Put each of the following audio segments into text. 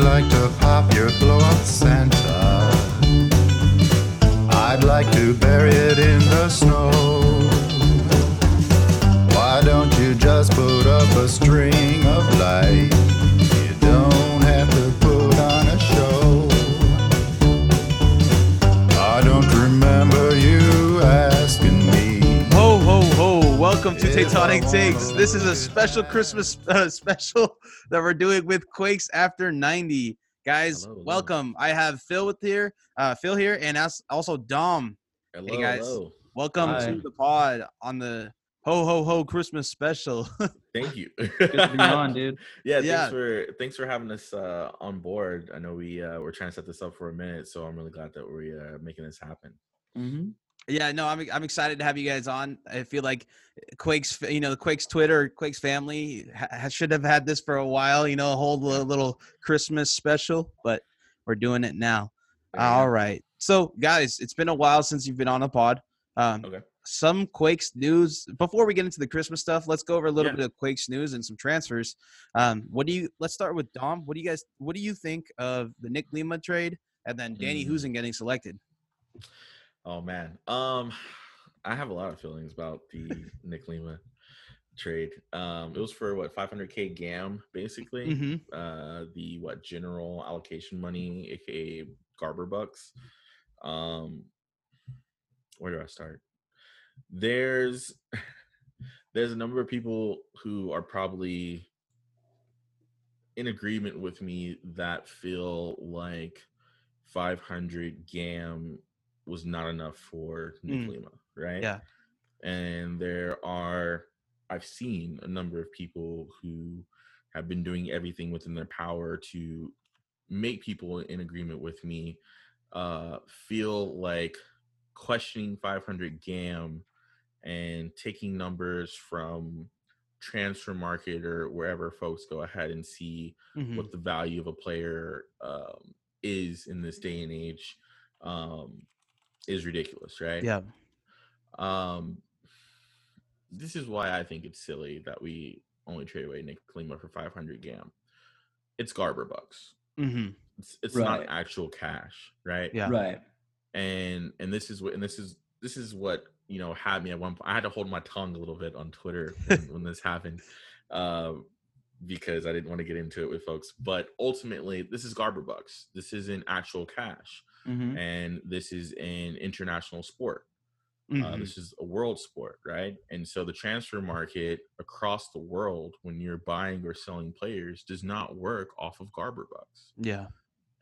I'd like to pop your blow up Santa. I'd like to bury it in the snow. Why don't you just put up a string of lights? You don't have to put on a show. I don't remember you asking me. Ho ho ho! Welcome to Tectonic Takes. This is a special Christmas uh, special that we're doing with Quakes After 90. Guys, Hello, hello. welcome. I have Phil with here, uh, Phil here, and as- also Dom. Hello, guys. hello. Welcome Hi. to the pod on the ho ho ho Christmas special. Thank you. Good to be on, dude. yeah, thanks for thanks for having us uh, on board. I know we uh, we're trying to set this up for a minute, so I'm really glad that we're uh, making this happen. Mm-hmm. Yeah, no, I'm I'm excited to have you guys on. I feel like Quakes, you know, the Quakes Twitter, Quakes family ha- should have had this for a while. You know, a whole li- little Christmas special, but we're doing it now. All right. So, guys, it's been a while since you've been on a pod. Um, Okay. Some Quakes news. Before we get into the Christmas stuff, let's go over a little Yeah. bit of Quakes news and some transfers. Um, what do you? Let's start with Dom. What do you guys? What do you think of the Nick Lima trade and then Danny Mm. Hoesen getting selected? Oh man, um, I have a lot of feelings about the Nick Lima trade. Um, it was for what 500k gam basically. hmm uh the what general allocation money aka garber bucks um where do i start there's there's a number of people who are probably in agreement with me that feel like 500 gam was not enough for Nick Mm. Lima, right? Yeah. And there are I've seen a number of people who have been doing everything within their power to make people in agreement with me uh feel like questioning 500 gam and taking numbers from transfer market or wherever folks go ahead and see hmm what the value of a player um, is in this day and age um, is ridiculous, right? Yeah. Um, this is why I think it's silly that we only trade away Nick Lima for 500 gam. It's Garber bucks. hmm It's, it's not actual cash, right? Yeah. Right. and and this is what and this is this is what you know had me at one point i had to hold my tongue a little bit on twitter when, when this happened uh, because i didn't want to get into it with folks but ultimately this is garber bucks this isn't actual cash Mm-hmm. and this is an international sport uh, Mhm. this is a world sport right and so the transfer market across the world when you're buying or selling players does not work off of garber bucks Yeah.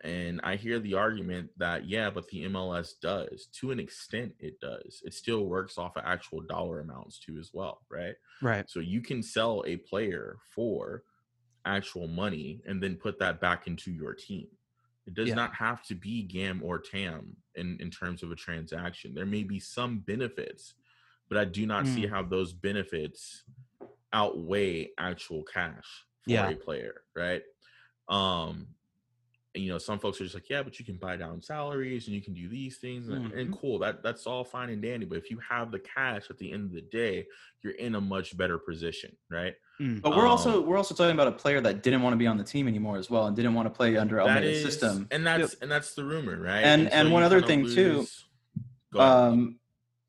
and I hear the argument that, yeah, but the MLS does. To an extent, it does. It still works off of actual dollar amounts too, as well, right? Right. So you can sell a player for actual money and then put that back into your team. It does Yeah. not have to be GAM or TAM in, in terms of a transaction. There may be some benefits, but I do not see Mm. how those benefits outweigh actual cash for Yeah. a player, right? Um, and, you know, some folks are just like, yeah, but you can buy down salaries and you can do these things, and, and cool. That that's all fine and dandy. But if you have the cash at the end of the day, you're in a much better position, right? Mm. But we're also Um, we're also talking about a player that didn't want to be on the team anymore as well, and didn't want to play under That Almeyda's is, system. and that's and that's the rumor, right? And- so and one other thing, too, lose- Go ahead. Um,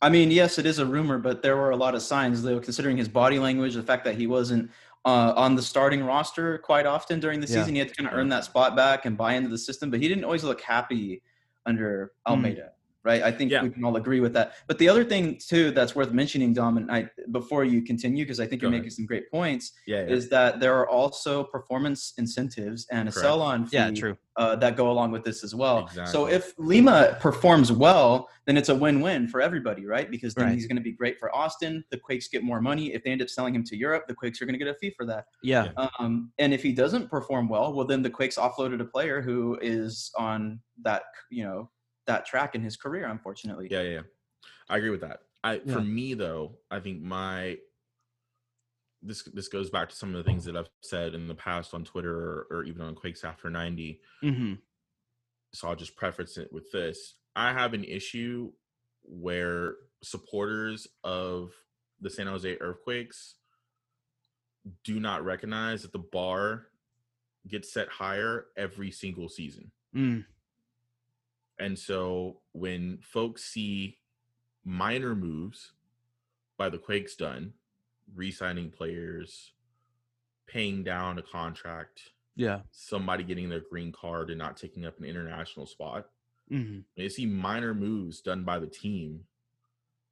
I mean, yes, it is a rumor, but there were a lot of signs, though, considering his body language, the fact that he wasn't uh, on the starting roster quite often during the Yeah. season. He had to kind of earn that spot back and buy into the system, but he didn't always look happy under Mm. Almeyda. Right, I think Yeah. we can all agree with that. But the other thing too that's worth mentioning, Dom, and I before you continue, because I think Go you're ahead. making some great points, yeah, yeah. is that there are also performance incentives and a Correct. sell-on fee Yeah. True. uh, that go along with this as well. So if Lima performs well, then it's a win-win for everybody, right? Because then Right. he's going to be great for Austin. The Quakes get more money. If they end up selling him to Europe, the Quakes are going to get a fee for that. Yeah. Um, and if he doesn't perform well, well, then the Quakes offloaded a player who is on that, you know, that track in his career. Unfortunately. Yeah, yeah, yeah. I agree with that. I Yeah. for me though, I think my this this goes back to some of the things that I've said in the past on Twitter or, or even on Quakes After 90. hmm So I'll just preface it with this. I have an issue where supporters of the San Jose Earthquakes do not recognize that the bar gets set higher every single season. Mm, And so when folks see minor moves by the Quakes done, re-signing players, paying down a contract, yeah. somebody getting their green card and not taking up an international spot, hmm they see minor moves done by the team.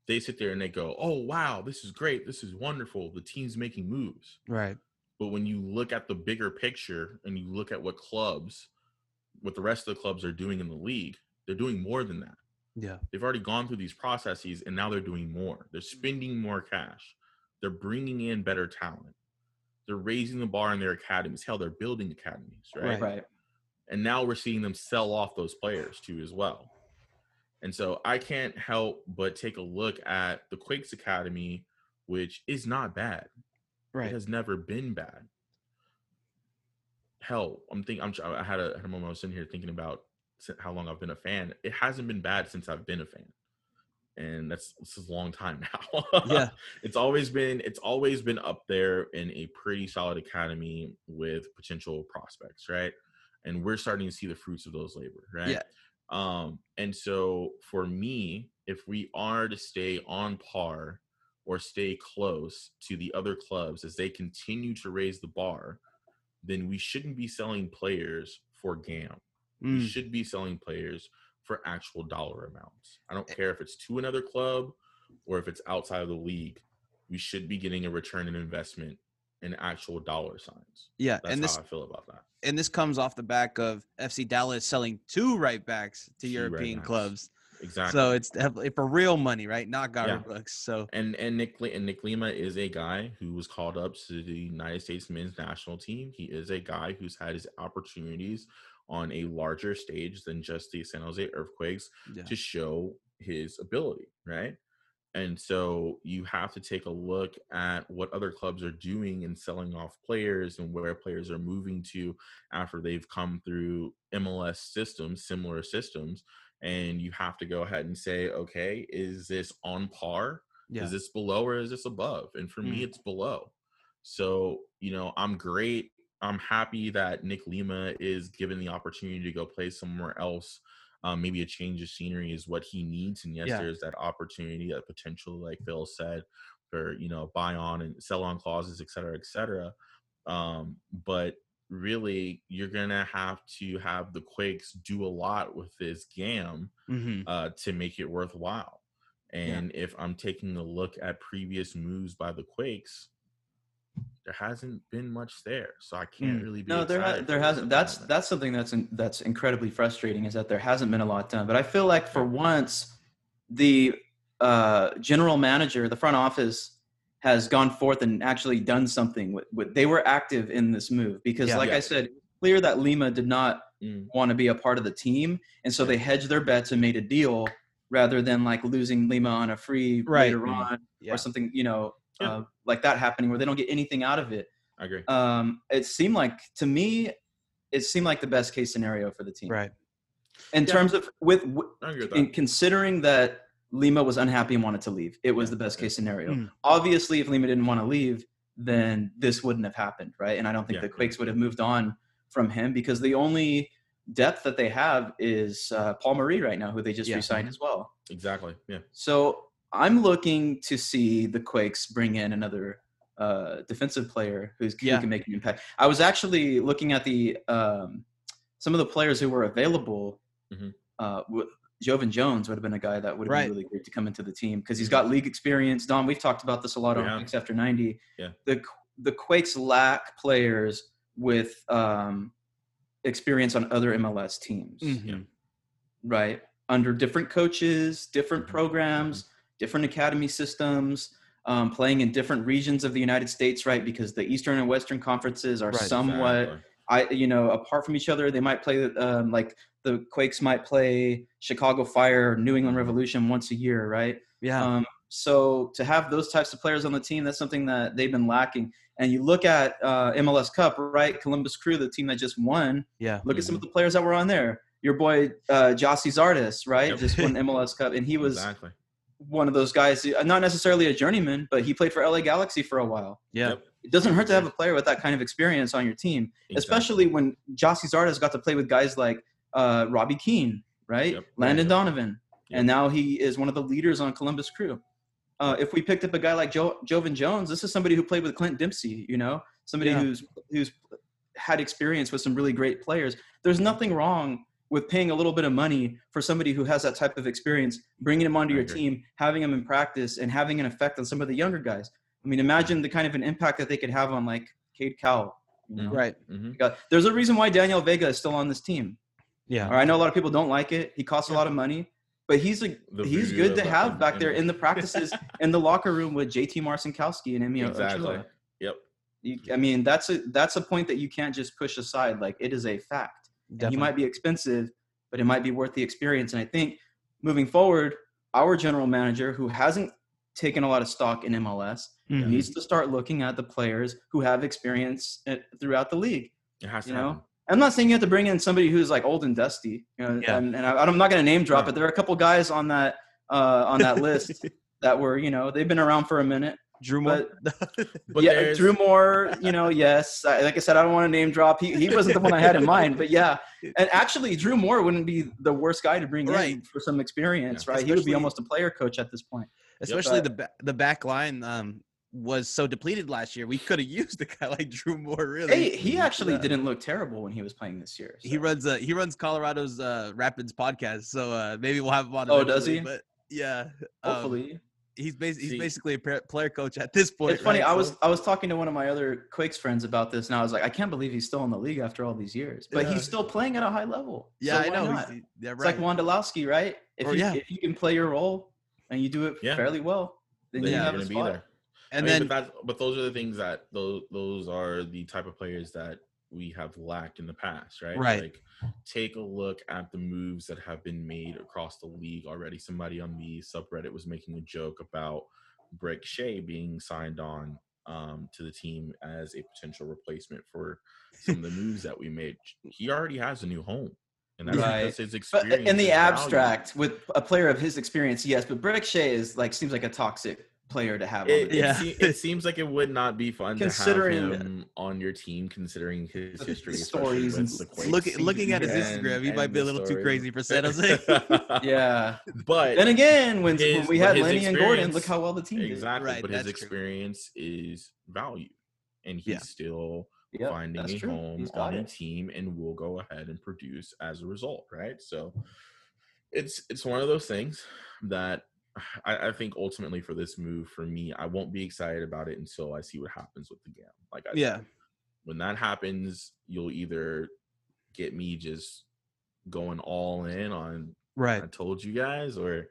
They sit there and they go, "Oh wow, this is great. This is wonderful. The team's making moves." Right. But when you look at the bigger picture and you look at what clubs, what the rest of the clubs are doing in the league, they're doing more than that. Yeah. They've already gone through these processes and now they're doing more. They're mm-hmm. spending more cash. They're bringing in better talent. They're raising the bar in their academies. Hell, they're building academies, right? Right. Right. And now we're seeing them sell off those players too as well. And so I can't help but take a look at the Quakes Academy, which is not bad. It Right. has never been bad. Hell, I'm thinking. I'm. I had a, had a moment. I was sitting here thinking about how long I've been a fan. It hasn't been bad since I've been a fan, and that's this is a long time now. Yeah. it's always been. It's always been up there in a pretty solid academy with potential prospects, right? And we're starting to see the fruits of those labor, right? Yeah. Um, and so for me, if we are to stay on par or stay close to the other clubs as they continue to raise the bar, then we shouldn't be selling players for GAM. We Mm, should be selling players for actual dollar amounts. I don't care if it's to another club or if it's outside of the league. We should be getting a return on investment in actual dollar signs. yeah. That's And this how I feel about that. and this comes off the back of FC Dallas selling two right backs to Two European right-backs. clubs. Exactly. So it's definitely for real money, right? Not Yeah. garbage bucks. So and and Nick and Nick Lima is a guy who was called up to the United States men's national team. He is a guy who's had his opportunities on a larger stage than just the San Jose Earthquakes yeah. to show his ability, right? And so you have to take a look at what other clubs are doing and selling off players and where players are moving to after they've come through MLS systems, similar systems. And you have to go ahead and say, okay, is this on par? yeah. Is this below or is this above? And for me, Mm. it's below. So, you know, I'm great. I'm happy that Nick Lima is given the opportunity to go play somewhere else. Um, maybe a change of scenery is what he needs. And yes, Yeah. there's that opportunity, that potential, like Phil said, for, you know, buy on and sell on clauses, et cetera, et cetera. Um, but really, you're going to have to have the Quakes do a lot with this GAM hmm uh, to make it worthwhile. And if I'm taking a look at previous moves by the Quakes, there hasn't been much there, so I can't Mm. really be. No, there ha- there hasn't. That's moment. that's something that's in, that's incredibly frustrating is that there hasn't been a lot done. But I feel like for once, the uh, general manager, the front office, has gone forth and actually done something. With, with they were active in this move because, Yeah. like I said, clear that Lima did not Mm, want to be a part of the team, and so they hedged their bets and made a deal rather than like losing Lima on a free Right. later Mhm. on Yeah. or something, you know, Yeah. uh, like that happening where they don't get anything out of it I agree. um, it seemed like to me, it seemed like the best case scenario for the team. Right. In Yeah. terms of with, w I agree with in that. considering that Lima was unhappy and wanted to leave, it was Yeah, the best case scenario. Mm. Obviously, if Lima didn't want to leave, then this wouldn't have happened, right? And I don't think Yeah, the yeah. Quakes would have moved on from him because the only depth that they have is uh, Paul Marie right now, who they just Yeah. re-signed as well. Exactly. Yeah. So I'm looking to see the Quakes bring in another uh, defensive player who's, Yeah. who can make an impact. I was actually looking at the um, some of the players who were available. Mhm. Uh, w- Joevin Jones would have been a guy that would have Right. been really great to come into the team because he's got league experience. Don, we've talked about this a lot on. Quakes After 90. Yeah. The the Quakes lack players with um, experience on other MLS teams Mhm. right under different coaches different Mhm. programs different academy systems um, playing in different regions of the united states right because the eastern and western conferences are Right, somewhat Exactly. i you know apart from each other they might play um, like the quakes might play chicago fire new england revolution once a year right Yeah. um, so to have those types of players on the team, that's something that they've been lacking. And you look at uh, MLS Cup, right? Columbus Crew, the team that just won. yeah. Look at some of the players that were on there. Your boy uh, Gyasi Zardes, right? Yep. Just won MLS Cup, and he was exactly. One of those guys. uh, Not necessarily a journeyman, but he played for LA Galaxy for a while. Yeah. Yep. it doesn't hurt to have a player with that kind of experience on your team, Exactly. especially when Gyasi Zardes got to play with guys like uh, Robbie Keane, right? Yep. Landon Yep. Donovan, Yep. and now he is one of the leaders on Columbus Crew. Uh, if we picked up a guy like jo- Joevin Jones, this is somebody who played with Clint Dempsey, you know, somebody Yeah. who's who's had experience with some really great players. There's nothing wrong with paying a little bit of money for somebody who has that type of experience, bringing him onto I your team, having him in practice, and having an effect on some of the younger guys. I mean, imagine the kind of an impact that they could have on like Cade Cowell. You know? Mhm. Right. hmm There's a reason why Daniel Vega is still on this team. Yeah. Or I know a lot of people don't like it. He costs a lot of money, but he's a The he's good to of, uh, have back in- there in- in the practices in the locker room with JT Marcinkowski and Emio Exactly. Ochoa. Yep. You, I mean, that's a that's a point that you can't just push aside. Like it is a fact. And he might be expensive, but it might be worth the experience. And I think moving forward, our general manager, who hasn't taken a lot of stock in MLS, Mhm. needs to start looking at the players who have experience uh, throughout the league. It has to You know, happen. I'm not saying you have to bring in somebody who's like old and dusty. You know, Yeah. and, and I, I'm not going to name drop, No. but there are a couple guys on that uh, on that list that were, you know, they've been around for a minute. Drew Moor. But yeah, there's- Drew Moor, you know, yes. I, like I said, I don't want to name drop. He, he wasn't the one I had in mind, but yeah. And actually, Drew Moor wouldn't be the worst guy to bring in for some experience, Yeah. right? He would be almost a player coach at this point. Especially But- the the back line um, was so depleted last year. We could have used a guy like Drew Moor. Really. Hey, he actually Yeah. didn't look terrible when he was playing this year. He runs uh he runs Colorado's uh Rapids podcast, so uh maybe we'll have him on. Oh, does he? But yeah, um, Hopefully, he's bas- he's basically a player coach at this point. it's funny. right? I was I was talking to one of my other Quakes friends about this, and I was like, I can't believe he's still in the league after all these years. But Yeah. he's still playing at a high level. yeah, So I know. not? He's, yeah, It's right. like Wondolowski, right? If Or you yeah. if you can play your role and you do it Yeah. fairly well, then then you you're have gonna be there. and I mean, then but that, but those are the things that those those are the type of players that we have lacked in the past, right? Right. Like, take a look at the moves that have been made across the league already. Somebody on the subreddit was making a joke about Brek Shea being signed on um, to the team as a potential replacement for some of the moves that we made. He already has a new home, and that's Right. his But experience. in the his value. abstract, with a player of his experience, yes. But Brek Shea is like seems like a toxic player to have. on It, the it, Yeah. se- it seems like it would not be fun Considering- to have him on your team, considering his history, stories and with the s- Quakes. looking looking at his Instagram, he might be a the little too crazy for San Jose. yeah. but Then again, when, when we had Lenny and Gordon, look how well the team did. exactly, Right, but his that's true. experience is value, and he's Yeah. still Yep, finding a true. home He's got on a team, and will go ahead and produce as a result, right? So it's it's one of those things that I, I think ultimately for this move for me, I won't be excited about it until I see what happens with the GAM. Like I Yeah. said, when that happens, you'll either get me just going all in on right. I told you guys, or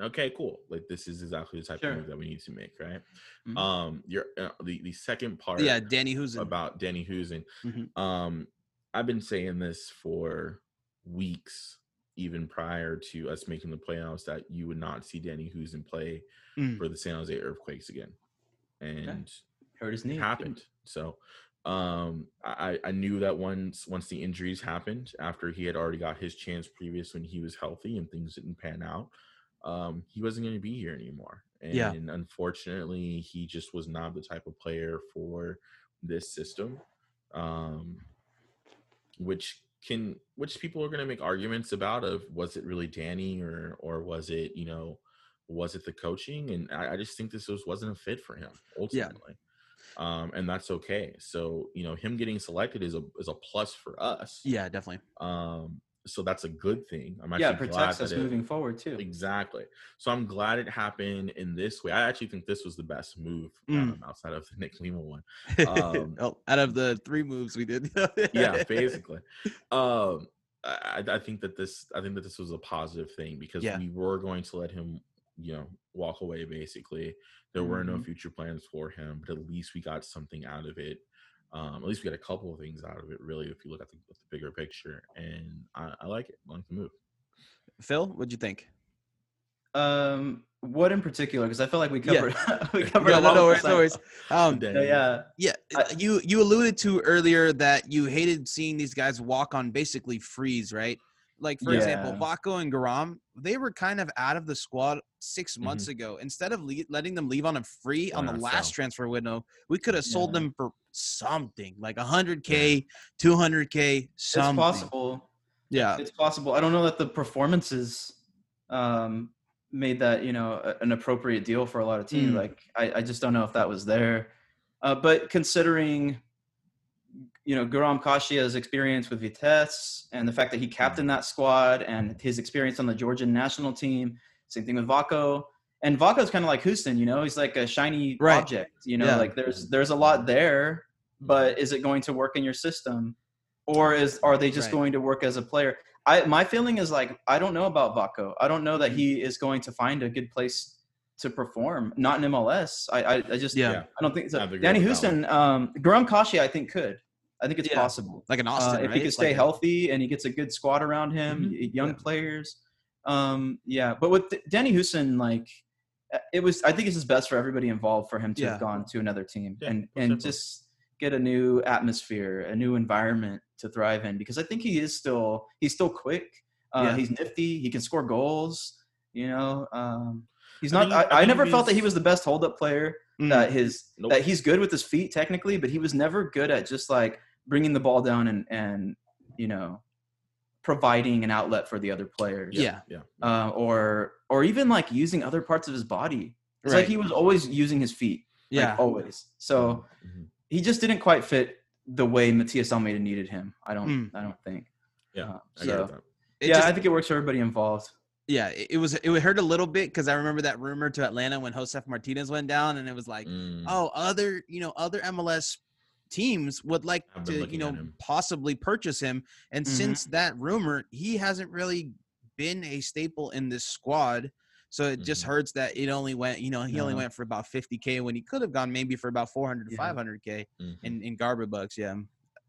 okay, cool. Like this is exactly the type Sure. of move that we need to make, right? Mhm. Um, your uh, the the second part, Yeah, Danny who's about Danny Hoesen. Mhm. Um, I've been saying this for weeks, even prior to us making the playoffs, that you would not see Danny Hoesen play Mm. for the San Jose Earthquakes again, and Hurt his knee. it happened. So um I, I knew that once once the injuries happened after he had already got his chance previous when he was healthy and things didn't pan out, um, he wasn't going to be here anymore. And Yeah. unfortunately, he just was not the type of player for this system. Um which can which people are going to make arguments about of was it really Danny or or was it, you know, was it the coaching? And I, I just think this was wasn't a fit for him ultimately um, and that's okay. So you know, him getting selected is a is a plus for us. Yeah, definitely. Um, so that's a good thing. I'm Yeah, actually it protects us it- moving forward too. Exactly. So I'm glad it happened in this way. I actually think this was the best move Mm. um, outside of the Nick Lima one. Um, oh, out of the three moves we did. yeah, basically. Um, I, I think that this I think that this was a positive thing because Yeah. we were going to let him, you know, walk away. Basically, there were no Mhm. future plans for him, but at least we got something out of it. Um, at least we got a couple of things out of it. Really, if you look at the, at the bigger picture, and I, I like it. I like the move. Phil, what'd you think? Um, what in particular? Because I feel like we Yeah. covered we covered Yeah, a lot. no of worries, no stuff. worries. Um, Danny. Yeah, Yeah, I- you you alluded to earlier that you hated seeing these guys walk on basically freeze, right? Like for example, Yeah. Vako and Guram, they were kind of out of the squad 6 Mm-hmm. months ago. Instead of le- letting them leave on a free on the last so- transfer window, we could have sold Yeah. them for something like 100k, 200k, something. It's possible. Yeah. It's possible. I don't know that the performances um, made that you know an appropriate deal for a lot of teams. Mm. Like I, I just don't know if that was there. Uh, but considering you know Guram Kashia's experience with Vitesse and the fact that he captained that squad and his experience on the Georgian national team, same thing with Vako. And Vako's kind of like Hoesen, you know, he's like a shiny Right. object. You know, Yeah. like there's there's a lot there, but is it going to work in your system, or is are they just Right. going to work as a player? I my feeling is like I don't know about Vaco. I don't know that he is going to find a good place to perform. Not in MLS. I I, I just Yeah. Yeah. I don't think so. I Danny Hoesen, um, Guram Kashi, I think could. I think it's Yeah. possible. Like an Uh, Austin, if right? he could stay Like a- healthy and he gets a good squad around him, Mhm. young Yeah. players. Um, yeah, but with D- Danny Hoesen, like uh, it was, I think it's just best for everybody involved for him to Yeah. have gone to another team Yeah, and and definitely. just get a new atmosphere, a new environment to thrive in. Because I think he is still he's still quick. Uh, Yeah. He's nifty. He can score goals. You know, um, he's I not. I, I I, never felt that he was the best hold up player Mm. that his Nope. that he's good with his feet technically, but he was never good at just like bringing the ball down and and you know providing an outlet for the other players. Yeah. Yeah. Uh, or or even like using other parts of his body. It's Right. like he was always using his feet. like, Yeah. always. So Mhm. he just didn't quite fit the way Matias Almeyda needed him. I don't. Mm. I don't think. Yeah. Uh, I so. It yeah, just- I think it works for everybody involved. yeah, it, it was it hurt a little bit because I remember that rumor to Atlanta when Josef Martinez went down, and it was like, Mm. oh, other you know other MLS teams would like to you know possibly purchase him, and Mhm. since that rumor, he hasn't really been a staple in this squad. So it just Mhm. hurts that it only went, you know, he only went for about 50k when he could have gone maybe for about 400 to Yeah. 500k Mhm. in in Garber bucks. Yeah,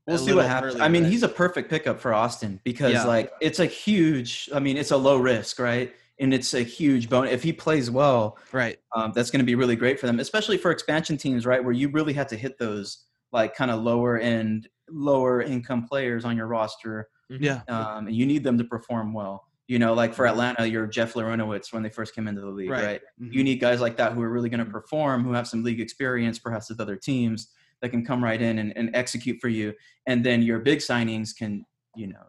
We'll a see what happens. I mean, he's a perfect pickup for Austin because Yeah. like it's a huge. I mean, it's a low risk, right? And it's a huge bonus if he plays well. right. Um, that's going to be really great for them, especially for expansion teams, right? Where you really have to hit those like kind of lower end, lower income players on your roster. Yeah, um, and you need them to perform well. You know, like for Atlanta, you're Jeff Larentowicz when they first came into the league, Right. right? Mhm. You need guys like that who are really going to perform, who have some league experience, perhaps with other teams, that can come right in and, and execute for you. And then your big signings can, you know,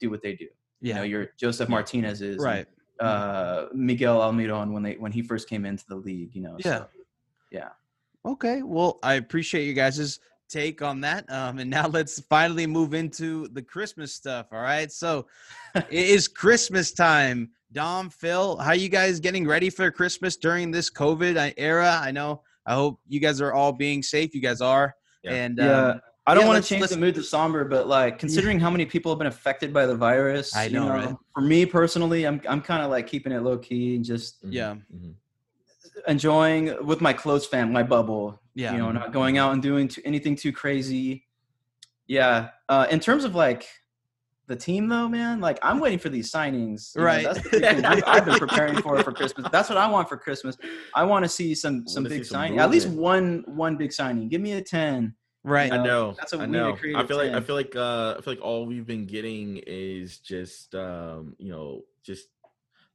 do what they do. You know, yeah, your Josef Martinez is right. uh, Miguel Almiron when they when he first came into the league. You know, Yeah. so, yeah. Okay, well, I appreciate you guys' take on that. Um, and now let's finally move into the Christmas stuff. All right, so it is Christmas time. Dom, Phil, how you guys getting ready for Christmas during this COVID uh, era? I know. I hope you guys are all being safe. You guys are. Yeah. And Yeah. um, I don't yeah, want to change let's- the mood to somber, but like considering how many people have been affected by the virus, I you know, right? For me personally, I'm I'm kind of like keeping it low key and just. Yeah. Mhm. Enjoying with my close fam, my bubble. yeah, You know, not going out and doing too, anything too crazy. Yeah. Uh, in terms of like the team, though, man, like I'm waiting for these signings. you know, Right. that's the big thing I've, I've been preparing for for Christmas. That's what I want for Christmas. I want to see some some big signing. At least one one big signing. Give me a ten. right. I Uh, know. that's what I we need to know. create I a feel like I feel like uh I feel like all we've been getting is just um you know just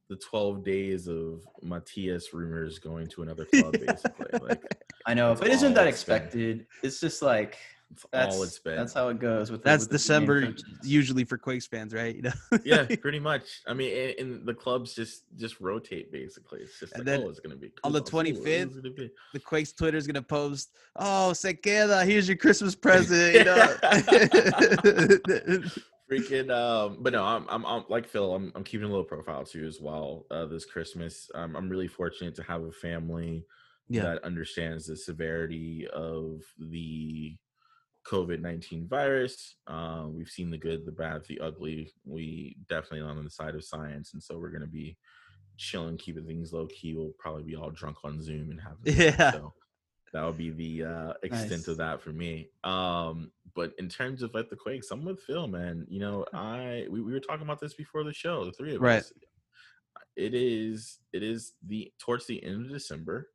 the 12 days of Matias rumors going to another club basically like I know, but isn't that it's been. expected? It's just like it's that's all it's been that's how it goes with That's the game December usually for Quakes fans, right? You know. yeah pretty much I mean and, and the clubs just just rotate basically it's just And like then oh it's gonna be on the 25th, it's the Quakes Twitter is gonna post, "Oh, se queda. Here's your Christmas present." You know. Freaking um but no I'm, I'm i'm like phil i'm, I'm keeping a low profile too as well uh this christmas um, i'm really fortunate to have a family Yeah. that understands the severity of the covid-19 virus uh, we've seen the good the bad the ugly we definitely on the side of science and so we're going to be chilling keeping things low key we'll probably be all drunk on zoom and have Yeah. so that would be the uh extent Nice. of that for me um but in terms of like the quakes i'm with phil man you know i we, we were talking about this before the show the three of Right. us it is it is the towards the end of december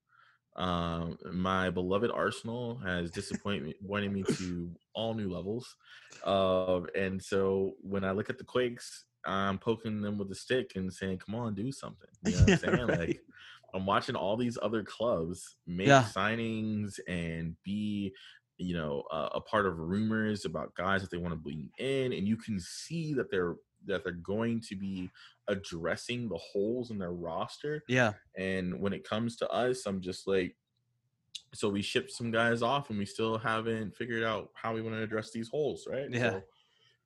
um my beloved arsenal has disappointed me me to all new levels um and so when i look at the quakes I'm poking them with a stick and saying, "Come on, do something." You know what I'm saying? Right. Like I'm watching all these other clubs make Yeah. signings and be, you know, uh, a part of rumors about guys that they want to bring in, and you can see that they're that they're going to be addressing the holes in their roster. Yeah. And when it comes to us, I'm just like, so we shipped some guys off, and we still haven't figured out how we want to address these holes, right? Yeah. So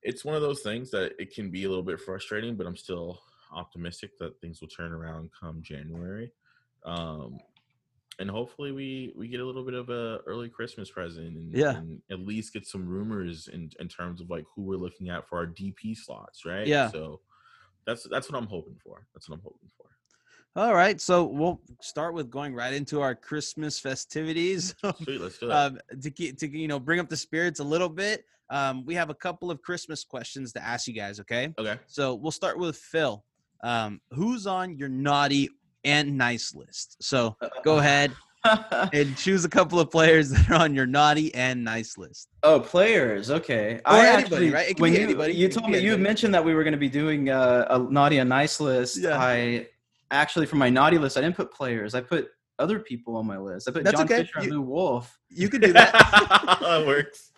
it's one of those things that it can be a little bit frustrating, but I'm still optimistic that things will turn around come January. Um, and hopefully we we get a little bit of a early Christmas present and, Yeah. and at least get some rumors in in terms of like who we're looking at for our DP slots, right? Yeah. So that's that's what I'm hoping for. That's what I'm hoping for. All right. So we'll start with going right into our Christmas festivities. Sweet, let's do it. um, to keep to you know bring up the spirits a little bit. Um, we have a couple of Christmas questions to ask you guys. Okay. okay. So we'll start with Phil. Um, who's on your naughty and nice list? So go ahead and choose a couple of players that are on your naughty and nice list. Oh, players. Okay. Or anybody, right? It can when be you, anybody. You told me you mentioned that we were going to be doing uh, a naughty and nice list. Yeah. I actually, for my naughty list, I didn't put players. I put other people on my list. I put That's John okay. Fisher and You- Lew Wolff. You can do that. that works.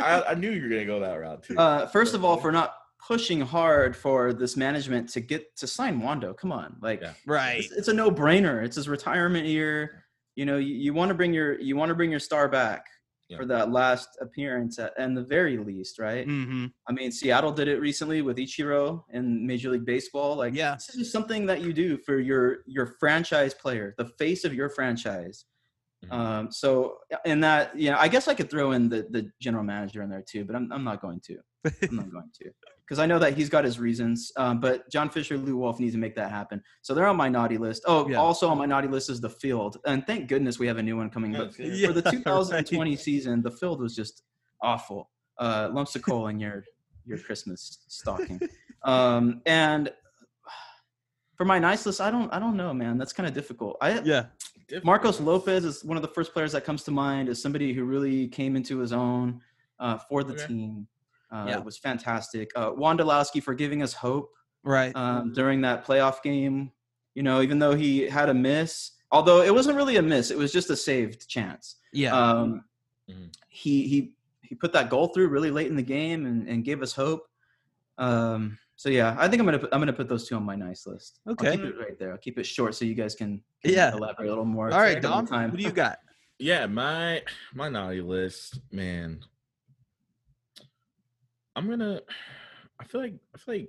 I, I knew you were gonna go that route too. Uh, first of all, for not pushing hard for this management to get to sign Wondo. Come on, like Yeah. right. it's, it's a no-brainer. It's his retirement year. You know, you, you want to bring your you want to bring your star back Yeah. for that last appearance at, and the very least, right? Mm-hmm. I mean, Seattle did it recently with Ichiro in Major League Baseball. Like, Yeah. this is something that you do for your your franchise player, the face of your franchise. Mhm. Um, so, in that, you know, I guess I could throw in the the general manager in there too, but I'm I'm not going to. I'm not going to because I know that he's got his reasons. Um, but John Fisher, Lew Wolff needs to make that happen. So they're on my naughty list. Oh, Yeah. also on my naughty list is the field, and thank goodness we have a new one coming. But Yeah, for the right. 2020 season, the field was just awful. Uh, lumps of coal in your your Christmas stocking. Um, and for my nice list, I don't I don't know, man. That's kind of difficult. I Yeah. Marcos Lopez is one of the first players that comes to mind as somebody who really came into his own uh, for the Okay. team. Uh, Yeah. It was fantastic. Uh, Wondolowski for giving us hope Right. um, during that playoff game. You know, even though he had a miss, although it wasn't really a miss, it was just a saved chance. yeah. Um, Mhm. He he he put that goal through really late in the game and, and gave us hope. Um, so yeah, I think I'm gonna put, I'm gonna put those two on my nice list. I'll Okay. keep it right there. I'll keep it short so you guys can, can Yeah. elaborate a little more. All right, Take a little Dom. Who do you got? Yeah, my my naughty list, man. I'm gonna. I feel like I feel like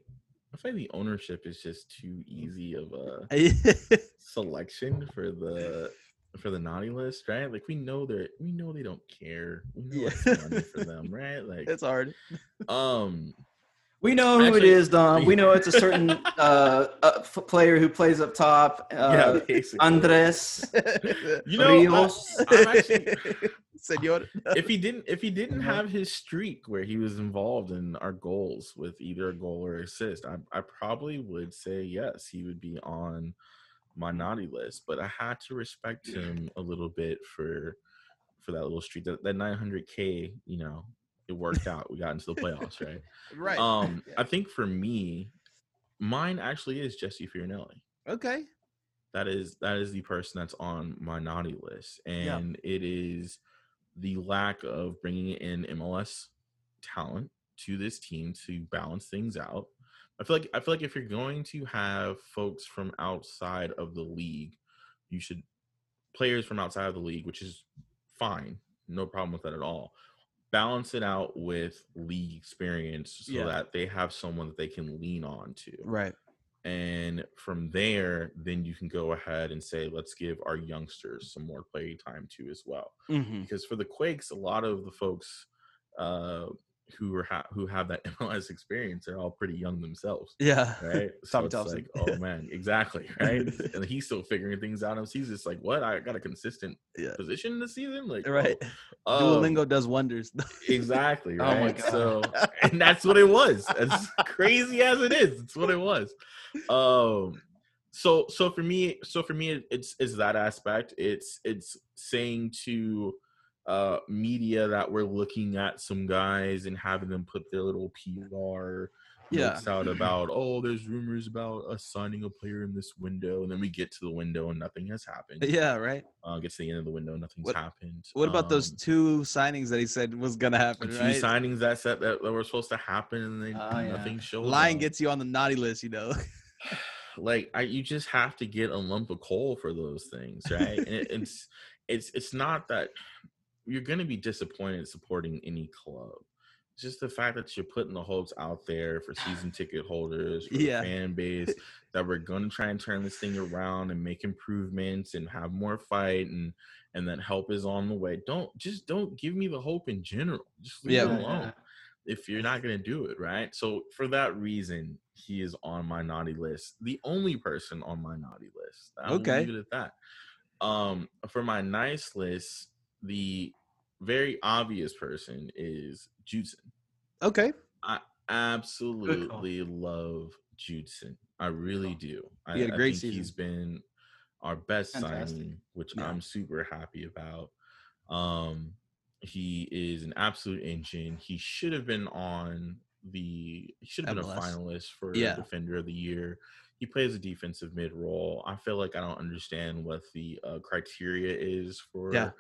I feel like the ownership is just too easy of a selection for the for the naughty list, right? Like we know they're we know they don't care. We know Yeah. it's for them, right? Like it's hard. um We know who Actually- it is, Dom. We know it's a certain uh, uh, f- player who plays up top. Uh, yeah. Andres You know, Rios. I'm actually Senor. if he didn't if he didn't have his streak where he was involved in our goals with either a goal or assist, I, I probably would say yes, he would be on my naughty list. But I had to respect him a little bit for for that little streak. That that 900k, you know, it worked out. We got into the playoffs, right? right. Um, Yeah. I think for me, mine actually is Jesse Fioranelli okay. that is that is the person that's on my naughty list Yeah. and it is the lack of bringing in mls talent to this team to balance things out i feel like i feel like if you're going to have folks from outside of the league you should players from outside of the league which is fine no problem with that at all balance it out with league experience so Yeah. that they have someone that they can lean on to Right. and from there then you can go ahead and say let's give our youngsters some more play time too as well Mm-hmm. because for the quakes a lot of the folks uh who are ha- who have that mls experience they're all pretty young themselves Yeah. right so it's Thompson. like oh man exactly right and he's still figuring things out he's just like what i got a consistent Yeah. position the season like Right. oh, um, Duolingo does wonders. Exactly. Oh Right. my God. So, and that's what it was. As crazy as it is, it's what it was. Um. So, so for me, so for me, it's it's that aspect. It's it's saying to uh media that we're looking at some guys and having them put their little PR Yeah. out about oh, there's rumors about us signing a player in this window, and then we get to the window and nothing has happened. Yeah, right. Uh, get to the end of the window, nothing's What- happened. What about those Um, two signings that he said was gonna happen? two Right. signings that said that, that were supposed to happen, and then yeah. nothing showed. Lion up. gets you on the naughty list, you know. like I, you just have to get a lump of coal for those things, right? and it, it's it's it's not that you're going to be disappointed supporting any club. It's just the fact that you're putting the hopes out there for season ticket holders, for Yeah. the fan base, that we're going to try and turn this thing around and make improvements and have more fight and and that help is on the way. Don't just don't give me the hope in general. Just leave Yeah. it alone if you're not going to do it, right? So for that reason, he is on my naughty list. The only person on my naughty list. I Okay. leave it at that. Um, for my nice list, the very obvious person is Judson. okay. I absolutely love Judson. I really do. I, He had a I great think He's season. been our best Fantastic. signing, which Yeah. I'm super happy about. Um, he is an absolute engine. He should have been on the. He should have been a finalist for Yeah. Defender of the Year. He plays a defensive mid role. I feel like I don't understand what the uh, criteria is for Yeah.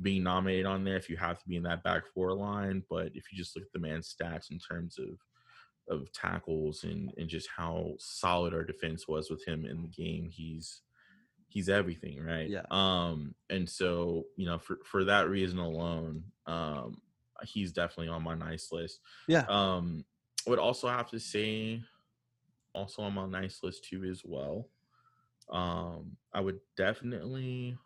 Being nominated on there. If you have to be in that back four line, but if you just look at the man's stats in terms of of tackles and and just how solid our defense was with him in the game, he's he's everything, right? Yeah. Um, and so you know, for for that reason alone, um, he's definitely on my nice list. Yeah. Um, I would also have to say, also on my nice list too as well. Um, I would definitely.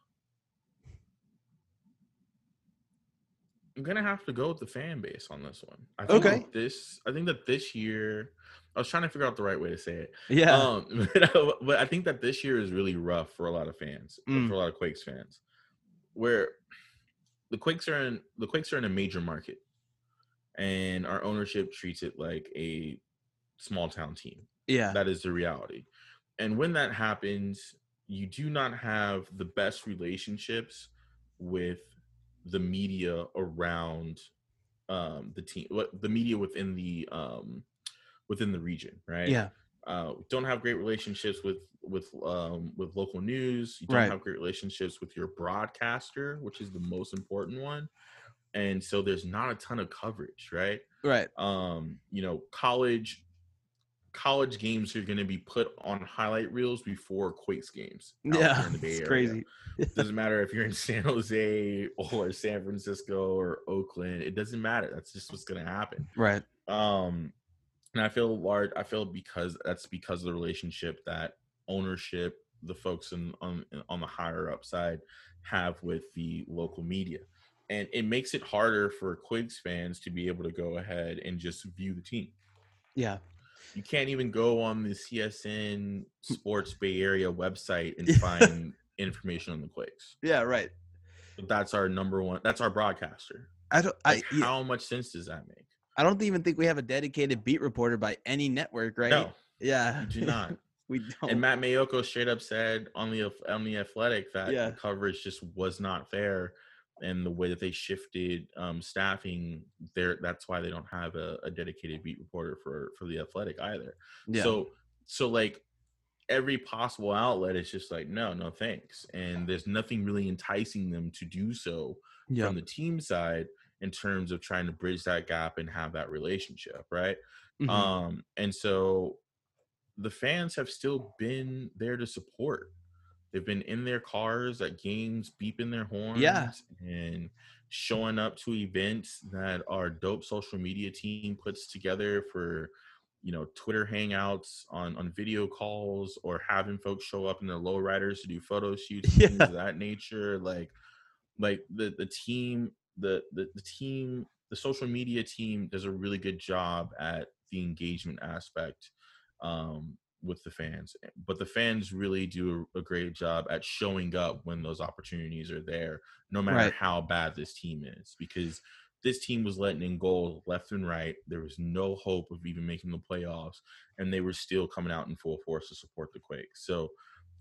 I'm gonna have to go with the fan base on this one. I think Okay. that This I think that this year, I was trying to figure out the right way to say it. Yeah. Um, but, I- but I think that this year is really rough for a lot of fans, Mm. for a lot of Quakes fans, where the Quakes are in the Quakes are in a major market, and our ownership treats it like a small town team. yeah. That is the reality, and when that happens, you do not have the best relationships with the media around um, the team, what the media within the um, within the region, right? yeah. uh, don't have great relationships with with um, with local news. You don't Right. have great relationships with your broadcaster, which is the most important one. And so there's not a ton of coverage, right? Right. Um, you know, college college games are going to be put on highlight reels before Quakes games. Yeah. in the Bay It's crazy. doesn't matter if you're in San Jose or San Francisco or Oakland. It doesn't matter. That's just what's going to happen Right. um and i feel large i feel because that's because of the relationship that ownership the folks in on on the higher upside, have with the local media and it makes it harder for Quigs fans to be able to go ahead and just view the team Yeah. You can't even go on the csn hmm. sports bay area website and find information on the Quakes. Yeah. Right. But that's our number one that's our broadcaster I don't. I. yeah, how much sense does that make I don't even think we have a dedicated beat reporter by any network. Right. no Yeah. you do not we don't. And Matt Mayoko straight up said on the on the Athletic that Yeah. the coverage just was not fair, and the way that they shifted um, staffing there, that's why they don't have a, a dedicated beat reporter for for the Athletic either. yeah. So so like every possible outlet is just like no no thanks, and there's nothing really enticing them to do so yeah. from the team side in terms of trying to bridge that gap and have that relationship, right? Mhm. Um, and so the fans have still been there to support. They've been in their cars at games, beeping their horns, and showing up to events that our dope social media team puts together for, you know, Twitter hangouts on on video calls or having folks show up in their lowriders to do photo shoots, and things of that nature. Like, like the the team, the the, the team, the social media team does a really good job at the engagement aspect um, with the fans. But the fans really do a, a great job at showing up when those opportunities are there, no matter Right. how bad this team is. Because this team was letting in goals left and right. There was no hope of even making the playoffs, and they were still coming out in full force to support the Quakes. So,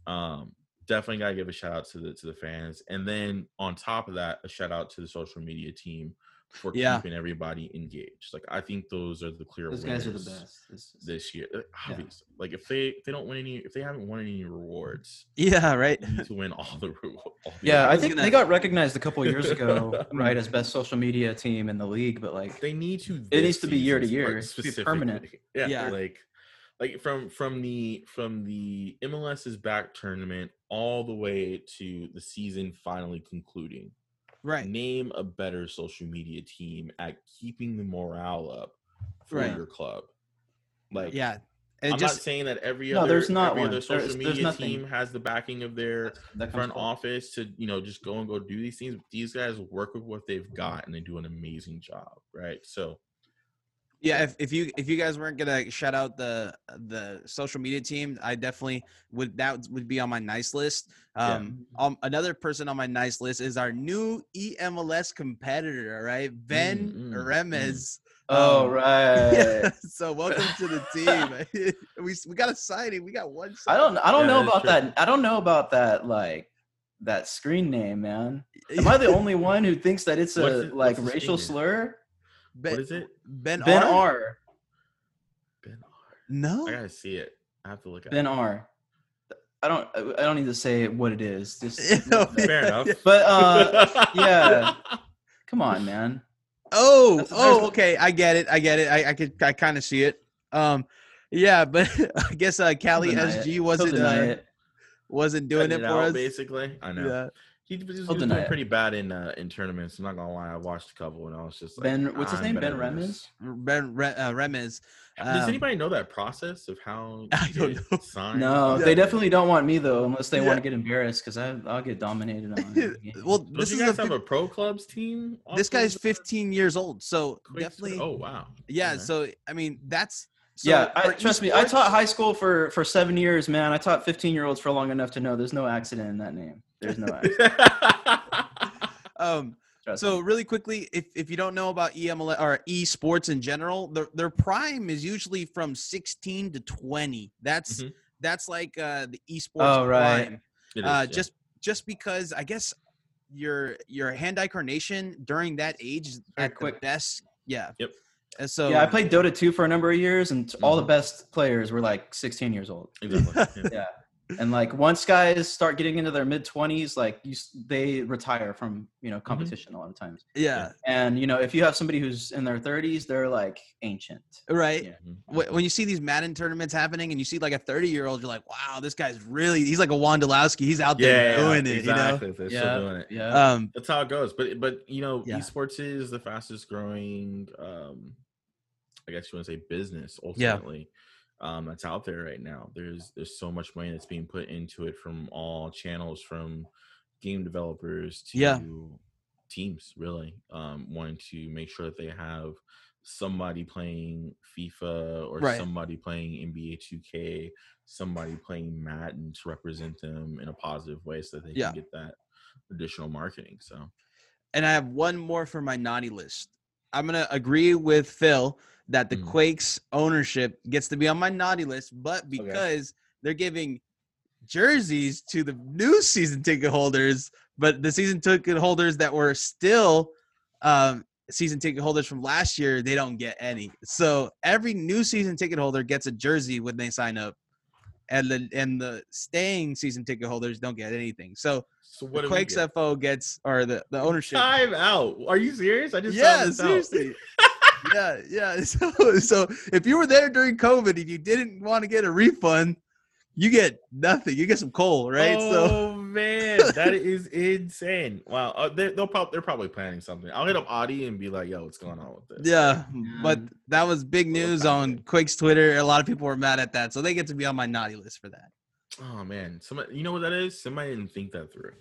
um, definitely gotta give a shout out to the to the fans, and then on top of that, a shout out to the social media team for Yeah. keeping everybody engaged. Like I think those are the clear Those winners guys are the best. This this year. Uh, Obviously, like if they if they don't win any, if they haven't won any rewards, Yeah, right. they need to win all the reward. All the Yeah, I think gonna- they got recognized a couple years ago, right, as best social media team in the league. But like, they need to. It needs to be year to year. like, It needs to be permanent. Yeah, Yeah. like like from from the from the MLS's back tournament all the way to the season finally concluding. Right. Name a better social media team at keeping the morale up for Right. your club. Like Yeah. And I'm just not saying that every No, other there's not every one. other There's- social there's media nothing. team has the backing of their that front forward. office to you know just go and go do these things. These guys work with what they've got and they do an amazing job, right? So Yeah, if, if you if you guys weren't gonna shout out the the social media team, I definitely would that would be on my nice list. Yeah. Um, um another person on my nice list is our new EMLS competitor, all right? Ben Mm, mm, Remez. Oh Um, right. Yeah, so welcome to the team. we we got a signing. We got one. I don't. I don't Yeah, know about true. that. I don't know about that. Like that screen name, man. Am I the only one who thinks that it's a What's like what's racial screen slur? Ben, what is it? Ben, Ben R? R. Ben R. No. I gotta see it. I have to look at Ben it. R. I don't. I don't need to say what it is. Just. Fair enough. But uh, yeah. come on, man. Oh, That's- oh, there's- okay. I get it. I get it. I, I could, I kind of see it. Um, yeah, but I guess uh, Cali deny it. SG wasn't uh, it. wasn't doing it it for out, us. basically. I know. Yeah. He, was- he was He'll doing it. pretty bad in uh, in tournaments. I'm not gonna lie. I watched a couple and I was just like, Ben, what's his name? better Ben than this." Ben Re, uh, Remez. Does Um, anybody know that process of how I don't know. signed? No, Yeah. they definitely don't want me though, unless they Yeah. want to get embarrassed because I'll get dominated on. well, Don't this you is guys a, have a pro clubs team? this guy's 15 years old, so Quakes? definitely. Oh wow. yeah. Okay. So I mean, that's. So yeah, I, trust me. I taught high school for for seven years, man. I taught 15 year olds for long enough to know there's no accident in that name. There's no accident. Um, So me. really quickly, if, if you don't know about EML or esports in general, their their prime is usually from 16 to 20. That's Mhm. that's like uh, the esports Oh, right. prime. It is, Uh, yeah. Just just because I guess your your hand-eye coordination during that age is at quick. the best. Yeah. Yep. And so yeah, I played Dota 2 for a number of years, and t- all the Mhm. best players were like 16 years old. Exactly. yeah. Yeah, and like once guys start getting into their mid 20s, like you, they retire from you know competition a lot of times. yeah, And you know, if you have somebody who's in their 30s, they're like ancient. right. Yeah. Mhm. When you see these Madden tournaments happening, and you see like a 30 year old, you're like, wow, this guy's really he's like a Wondolowski. He's out there Yeah, doing it. exactly. They're Yeah. still doing it. Yeah. Um. That's how it goes. But but you know, Yeah. esports is the fastest growing um I guess you want to say business ultimately. Yeah. Um that's out there right now. There's there's so much money that's being put into it from all channels from game developers to Yeah. teams really um wanting to make sure that they have somebody playing FIFA or Right. somebody playing NBA 2K, somebody playing Madden to represent them in a positive way so that they Yeah. can get that additional marketing. So and I have one more for my naughty list. I'm gonna agree with Phil that the Mm. Quakes ownership gets to be on my naughty list, but because they're giving jerseys to the new season ticket holders, but the season ticket holders that were still um, season ticket holders from last year, they don't get any. So every new season ticket holder gets a jersey when they sign up, and the and the staying season ticket holders don't get anything. So so what we Quakes get? FO gets or the the ownership. Time out. Are you serious? I just Yeah, seriously. yeah, yeah. So, so if you were there during COVID and you didn't want to get a refund, you get nothing. You get some coal, right? so Oh man, that is insane! Wow, uh, they, they'll probably they're probably planning something. I'll hit up Audie and be like, "Yo, what's going on with this?" yeah, but that was big news on Quake's Twitter. A lot of people were mad at that, so they get to be on my naughty list for that. Oh man, somebody, you know what that is? Somebody didn't think that through.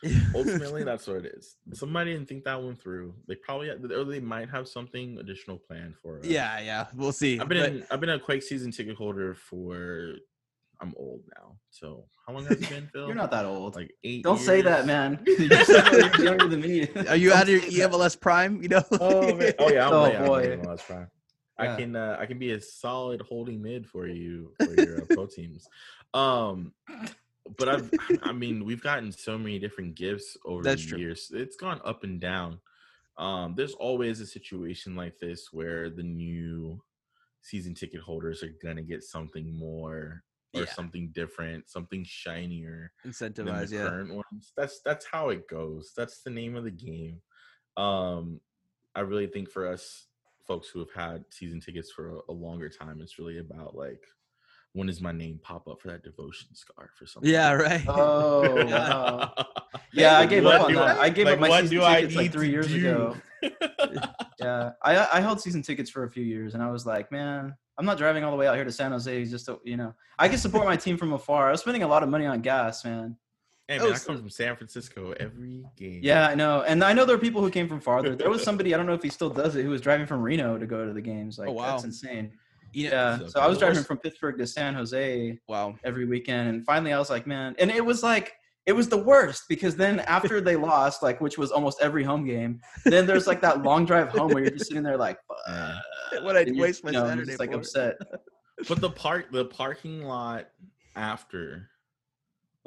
Ultimately, that's what it is. Somebody didn't think that one through. They probably or they might have something additional planned for. us. yeah, yeah. We'll see. I've But- been I've been a Quake season ticket holder for. I'm old now, so how long has it been, Phil? You're not that old. like eight. Don't say that, man. you said you're younger than me. are you out of your EMLS Prime? You know? Oh, man. oh yeah, I'm Oh, way boy. of the MLS prime. I can uh, I can be a solid holding mid for you for your uh, pro teams. Um, but I've I mean we've gotten so many different gifts over That's the true. years. It's gone up and down. Um, there's always a situation like this where the new season ticket holders are gonna get something more or Yeah. something different, something shinier than Incentivize, the yeah. current ones. That's that's how it goes. That's the name of the game. Um, I really think for us folks who have had season tickets for a, a longer time, it's really about like when does my name pop up for that devotion scarf or something? Yeah, right. Oh, Yeah. wow. Yeah, I gave What up on that. I gave up my what season do I tickets like three years do? ago. Yeah, I I held season tickets for a few years, and I was like, man, I'm not driving all the way out here to San Jose just to, you know, I can support my team from afar. I was spending a lot of money on gas, man. Hey Oh, man, I come from San Francisco every game. Yeah, I know, and I know there are people who came from farther. There was somebody I don't know if he still does it who was driving from Reno to go to the games. Oh, like, Oh, wow. that's insane. You know, Yeah, So so I was driving from Pittsburgh to San Jose wow. every weekend, and finally I was like, man, and it was like. It was the worst because then after they lost, like which was almost every home game, then there's like that long drive home where you're just sitting there like, Yeah. "Fuck," What I and you're, waste my you know, Saturday just like for. upset. But the park the parking lot after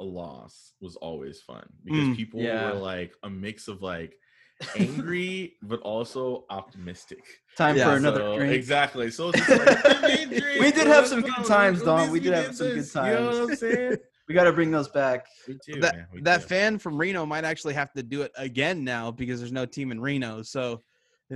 a loss was always fun because Mm, people yeah. were like a mix of like angry but also optimistic. Time Yeah, for another So- drink. Exactly. So it's just like, "Give me a drink, We did have some go, good times, Don. We did have some good this," You know what I'm times. saying? We got to bring those back. We do, that man, we that do. fan from Reno might actually have to do it again now because there's no team in Reno. So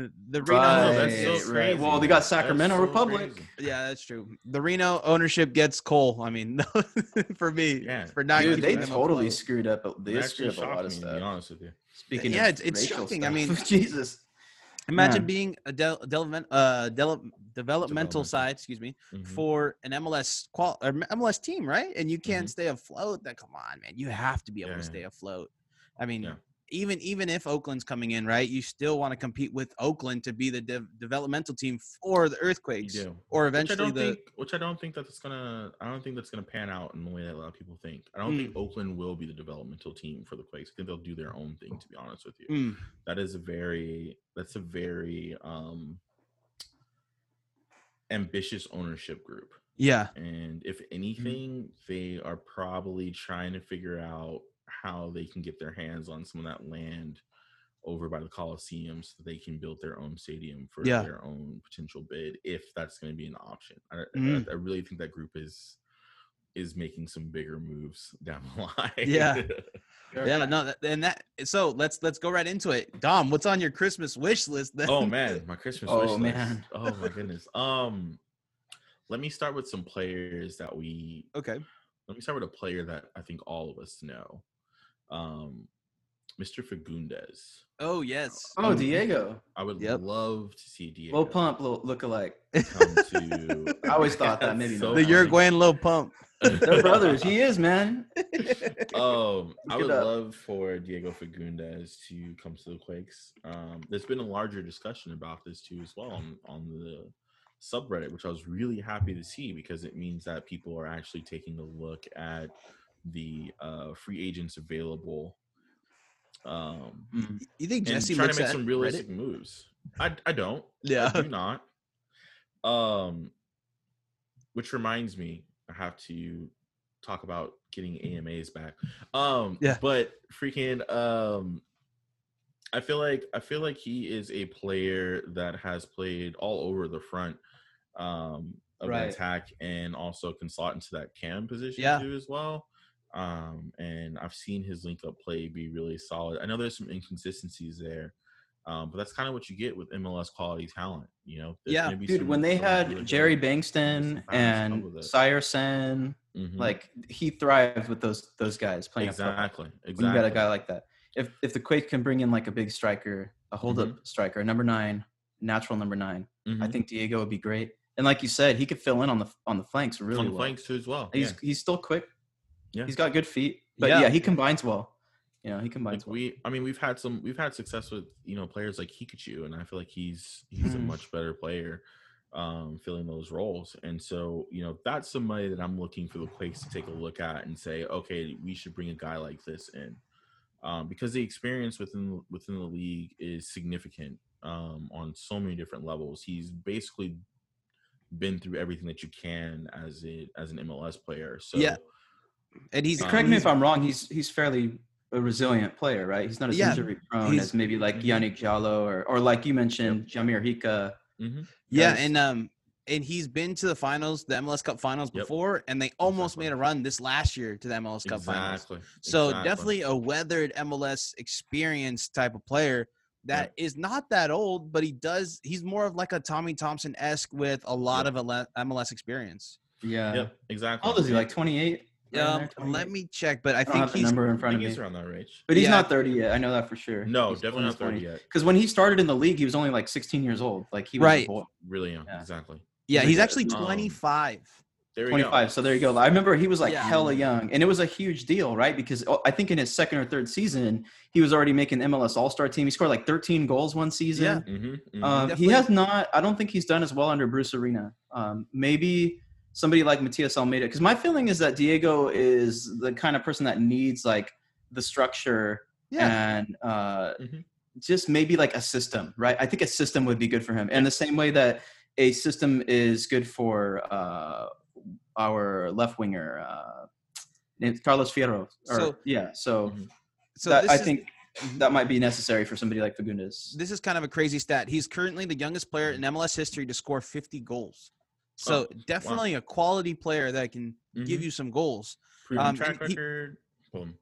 the, the Reno, Right. Right, that's so right. Well, they got Sacramento so Republic. crazy. yeah, that's true. The Reno ownership gets Cole. I mean, for me, Yeah. for not Dude, they totally afloat. screwed up. They It screwed up a lot shocked of me, to be honest with you. Speaking Yeah, of it's- it's racial shocking. I mean- Jesus. Imagine Man. being a del- development, uh, del- developmental Developmental. side, excuse me, Mhm. for an MLS qual or MLS team, right? And you can't stay afloat. That come on, man, you have to be able Mm-hmm. Yeah, to stay afloat. I mean, Yeah. Even even if Oakland's coming in, right, you still want to compete with Oakland to be the dev- developmental team for the You Earthquakes, do. or Which I eventually don't the think, which I don't think that's gonna. I don't think that's gonna pan out in the way that a lot of people think. I don't Mm. think Oakland will be the developmental team for the Quakes. I think they'll do their own thing. To be honest with you, Mm, that is a very. That's a very um ambitious ownership group. yeah, And if anything, they are probably trying to figure out how they can get their hands on some of that land over by the Coliseum so they can build their own stadium for Yeah. their own potential bid if that's going to be an option. I, I- Mm. I, really think that group is is making some bigger moves down the line. Yeah. yeah. No, and that. So let's let's go right into it. Dom, what's on your Christmas wish list? Then? oh man, my Christmas Oh, wish list. man. Oh my goodness. Um let me start with some players that we okay. let me start with a player that I think all of us know. Um, Mr. Fagundez. Oh yes. Oh, Diego. I would Yep. love to see Diego. Low pump, low, look alike. come to. I always thought that, maybe so the. Uruguayan low pump. They're brothers. He is, man. Um, I would up. love for Diego Fagundez to come to the Quakes. Um, there's been a larger discussion about this too as well on, on the subreddit, which I was really happy to see because it means that people are actually taking a look at the uh, free agents available. Um, Mm. You think and Jesse trying to make at some Reddit? realistic moves. I I don't. Yeah. I do not. Um, which reminds me, I have to talk about getting AMAs back. Um, Yeah. But freaking, um, I feel like I feel like he is a player that has played all over the front um, of Right. an attack and also can slot into that cam position Yeah. too as well. Um, and I've seen his link up play be really solid. I know there's some inconsistencies there, um, but that's kind of what you get with MLS quality talent. You know, There's Yeah. Dude, when they had really Jerry Bengtson and come with it. Sire Sen, Mhm. like he thrived with those those guys playing exactly, exactly. When you got a guy like that. If if the Quake can bring in like a big striker, a hold up Mm-hmm. striker, number nine, natural number 9 I Mhm. think Diego would be great. And like you said, he could fill in on the on the flanks really on the well. flanks too as well. He's yeah. he's still quick. Yeah. He's got good feet. But Yeah. yeah, he combines well. You know, he combines Like well. we, I mean, we've had some, we've had success with you know players like Hikachu, and I feel like he's he's a Mhm. much better player, um, filling those roles. And so you know that's somebody that I'm looking for the Quakes to take a look at and say, okay, we should bring a guy like this in, um, because the experience within within the league is significant um, on so many different levels. He's basically been through everything that you can as it as an MLS player. So Yeah. And he's Um, Correct me if I'm wrong. He's he's fairly a resilient player, right? He's not as Yeah, injury prone as maybe like Yannick Djaló or or like you mentioned, Jahmir Hyka. hmm Yeah, guys. and um, and he's been to the finals, the MLS Cup finals Yep. before, and they almost Exactly. made a run this last year to the MLS Cup finals. So exactly. definitely a weathered MLS experience type of player that is not that old, but he does. He's more of like a Tommy Thompson esque with a lot Yep. of MLS experience. Yeah. Yep, exactly. How old is he? Like 28? Um, let me check, but I I don't think have the he's number in front of think me. he's around that range. But he's Yeah. not 30 yet. I know that for sure. No, He's definitely not 30 yet. Because when he started in the league, he was only like 16 years old. Like he was Right. Really young. Yeah. Exactly. yeah, he's he's actually um, 25. There we 25. go. So there you go. I remember he was like Yeah. hella young, and it was a huge deal, right? Because oh, I think in his second or third season, he was already making MLS All Star team. He scored like 13 goals one season. Mm-hmm, Um, he has not. I don't think he's done as well under Bruce Arena. Um, maybe somebody like Matias Almeyda. Because my feeling is that Diego is the kind of person that needs like the structure Yeah, and uh, Mhm. just maybe like a system, right? I think a system would be good for him. And the same way that a system is good for uh, our left winger, uh, Carlos Fierro. Or, So- yeah, so, Mhm. so that, I is, think that might be necessary for somebody like Fagundez. this is kind of a crazy stat. He's currently the youngest player in MLS history to score 50 goals. So Oh, definitely a quality player that can give Mhm. you some goals. Proven um, track and he- record. Boom.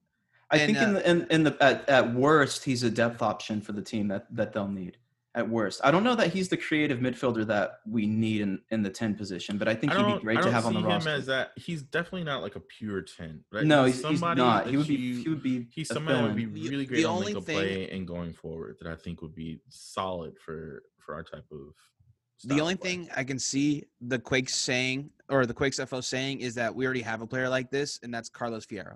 I And, think in uh, the in, in the at, at worst he's a depth option for the team that that they'll need. At worst, I don't know that he's the creative midfielder that we need in, in the ten position, but I think I he'd don't, be great I to don't have on see the him roster. as that. He's definitely not like a pure ten. Right? no, he's, he's somebody not. He would be you- he would be He's somebody that would be fill-in. The- really great on only link of thing- play and going forward that I think would be solid for for our type of. The only play. thing I can see the Quakes saying or the Quakes FO saying is that we already have a player like this, and that's Carlos Fierro.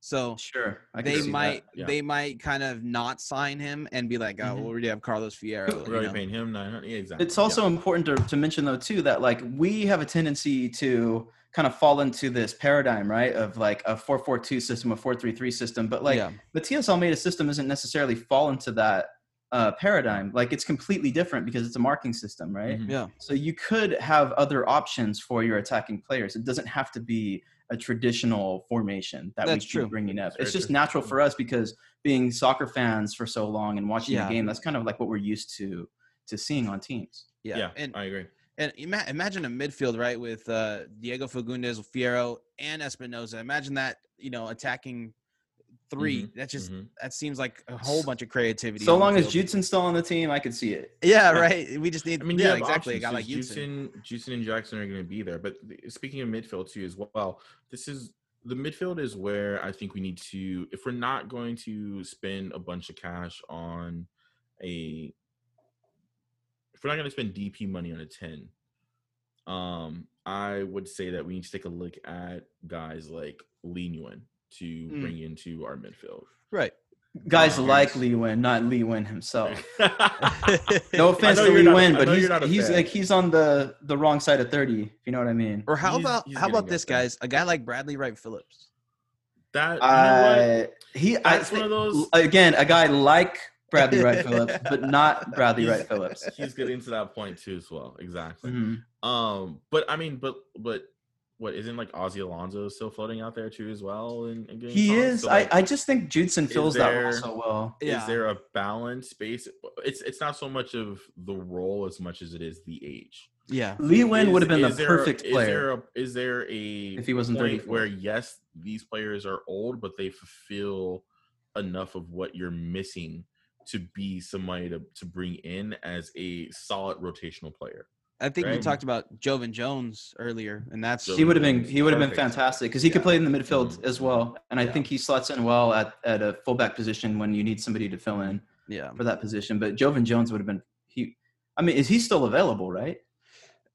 So Sure, I they might yeah. they might kind of not sign him and be like, oh, Mhm. we already have Carlos Fierro. we're already know? paying him nine hundred. Yeah, exactly. It's also yeah. important to, to mention though too that like we have a tendency to kind of fall into this paradigm, right, of like a four four two system, a four three three system, but like yeah, Matias Almeyda system isn't necessarily fall into that uh, paradigm. Like it's completely different because it's a marking system, right? Mhm. yeah, So you could have other options for your attacking players. It doesn't have to be a traditional formation that That's we true. bringing up. That's It's just true. natural for us because being soccer fans for so long and watching Yeah. the game, that's kind of like what we're used to to seeing on teams. yeah, Yeah, and I agree. and ima- imagine a midfield right with uh, Diego Fagundez, Fierro, and Espinoza. Imagine that you know attacking 3 That just Mhm. that seems like a whole bunch of creativity. So long as field. Judson's still on the team, I could see it. yeah, right. We just need. I mean, you yeah, have exactly. A options, guy like 'cause Houston. Juicin, Juicin and Jackson are going to be there. But speaking of midfield too, as well, this is the midfield is where I think we need to, if we're not going to spend a bunch of cash on a, if we're not going to spend DP money on a ten, um, I would say that we need to take a look at guys like Lee Nguyen to Mm. bring into our midfield. Right. Guys Um, like Lee Nguyen, not Lee Nguyen himself. No offense to Lee not Win, but he's you're not a he's fan. like he's on the the wrong side of thirty. If you know what I mean. Or how He's- about he's how about up this, there. guys? A guy like Bradley Wright Phillips. That you know what? Uh, he I That's one of those. again a guy like Bradley Wright Phillips, but not Bradley He's- Wright Phillips. He's getting to that point too, as well. Exactly. Mhm. Um, but I mean, but but what isn't like Ozzy Alonso still floating out there too as well? And, and He calls? is. So, I, like, I just think Judson fills that role so well. Yeah. Is there a balance space? It's it's not so much of the role as much as it is the age. Yeah. Lee Nguyen would have been the there- perfect Is player. there a, is there a If he wasn't point 34. where yes, these players are old, but they fulfill enough of what you're missing to be somebody to, to bring in as a solid rotational player. I think we talked about Joevin Jones earlier, and that's Joevin he would have been he would have been fantastic because he could play in the midfield as well, and I Yeah. think he slots in well at, at a fullback position when you need somebody to fill in yeah. for that position. But Joevin Jones would have been he. I mean, is he still available? Right?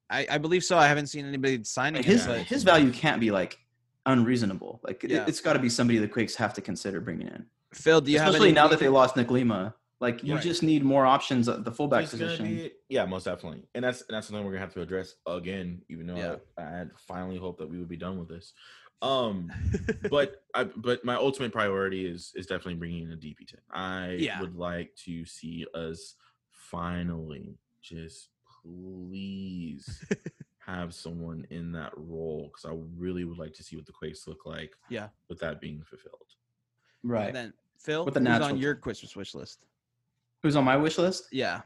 I, I believe so. I haven't seen anybody signing His him. But- his value can't be like unreasonable. Like it, Yeah. it's got to be somebody the Quakes have to consider bringing in, Phil, do you have especially any now that they lost Nick Lima. Like you Right. just need more options at the fullback He's position. be- yeah, most definitely, and that's and that's something we're gonna have to address again. Even though Yeah. I, I had finally hoped that we would be done with this, um, but I, but my ultimate priority is is definitely bringing in a DP ten. I Yeah. would like to see us finally just please have someone in that role because I really would like to see what the Quakes look like. Yeah. with that being fulfilled. Right. And then Phil, With the who's on your Christmas wish list? Who's on my wish list? Yeah.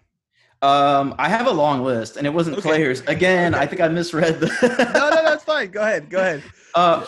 Um, I have a long list, and it wasn't Okay. players. Again, I think I misread the. no, no, that's fine. Go ahead. Go ahead. Uh,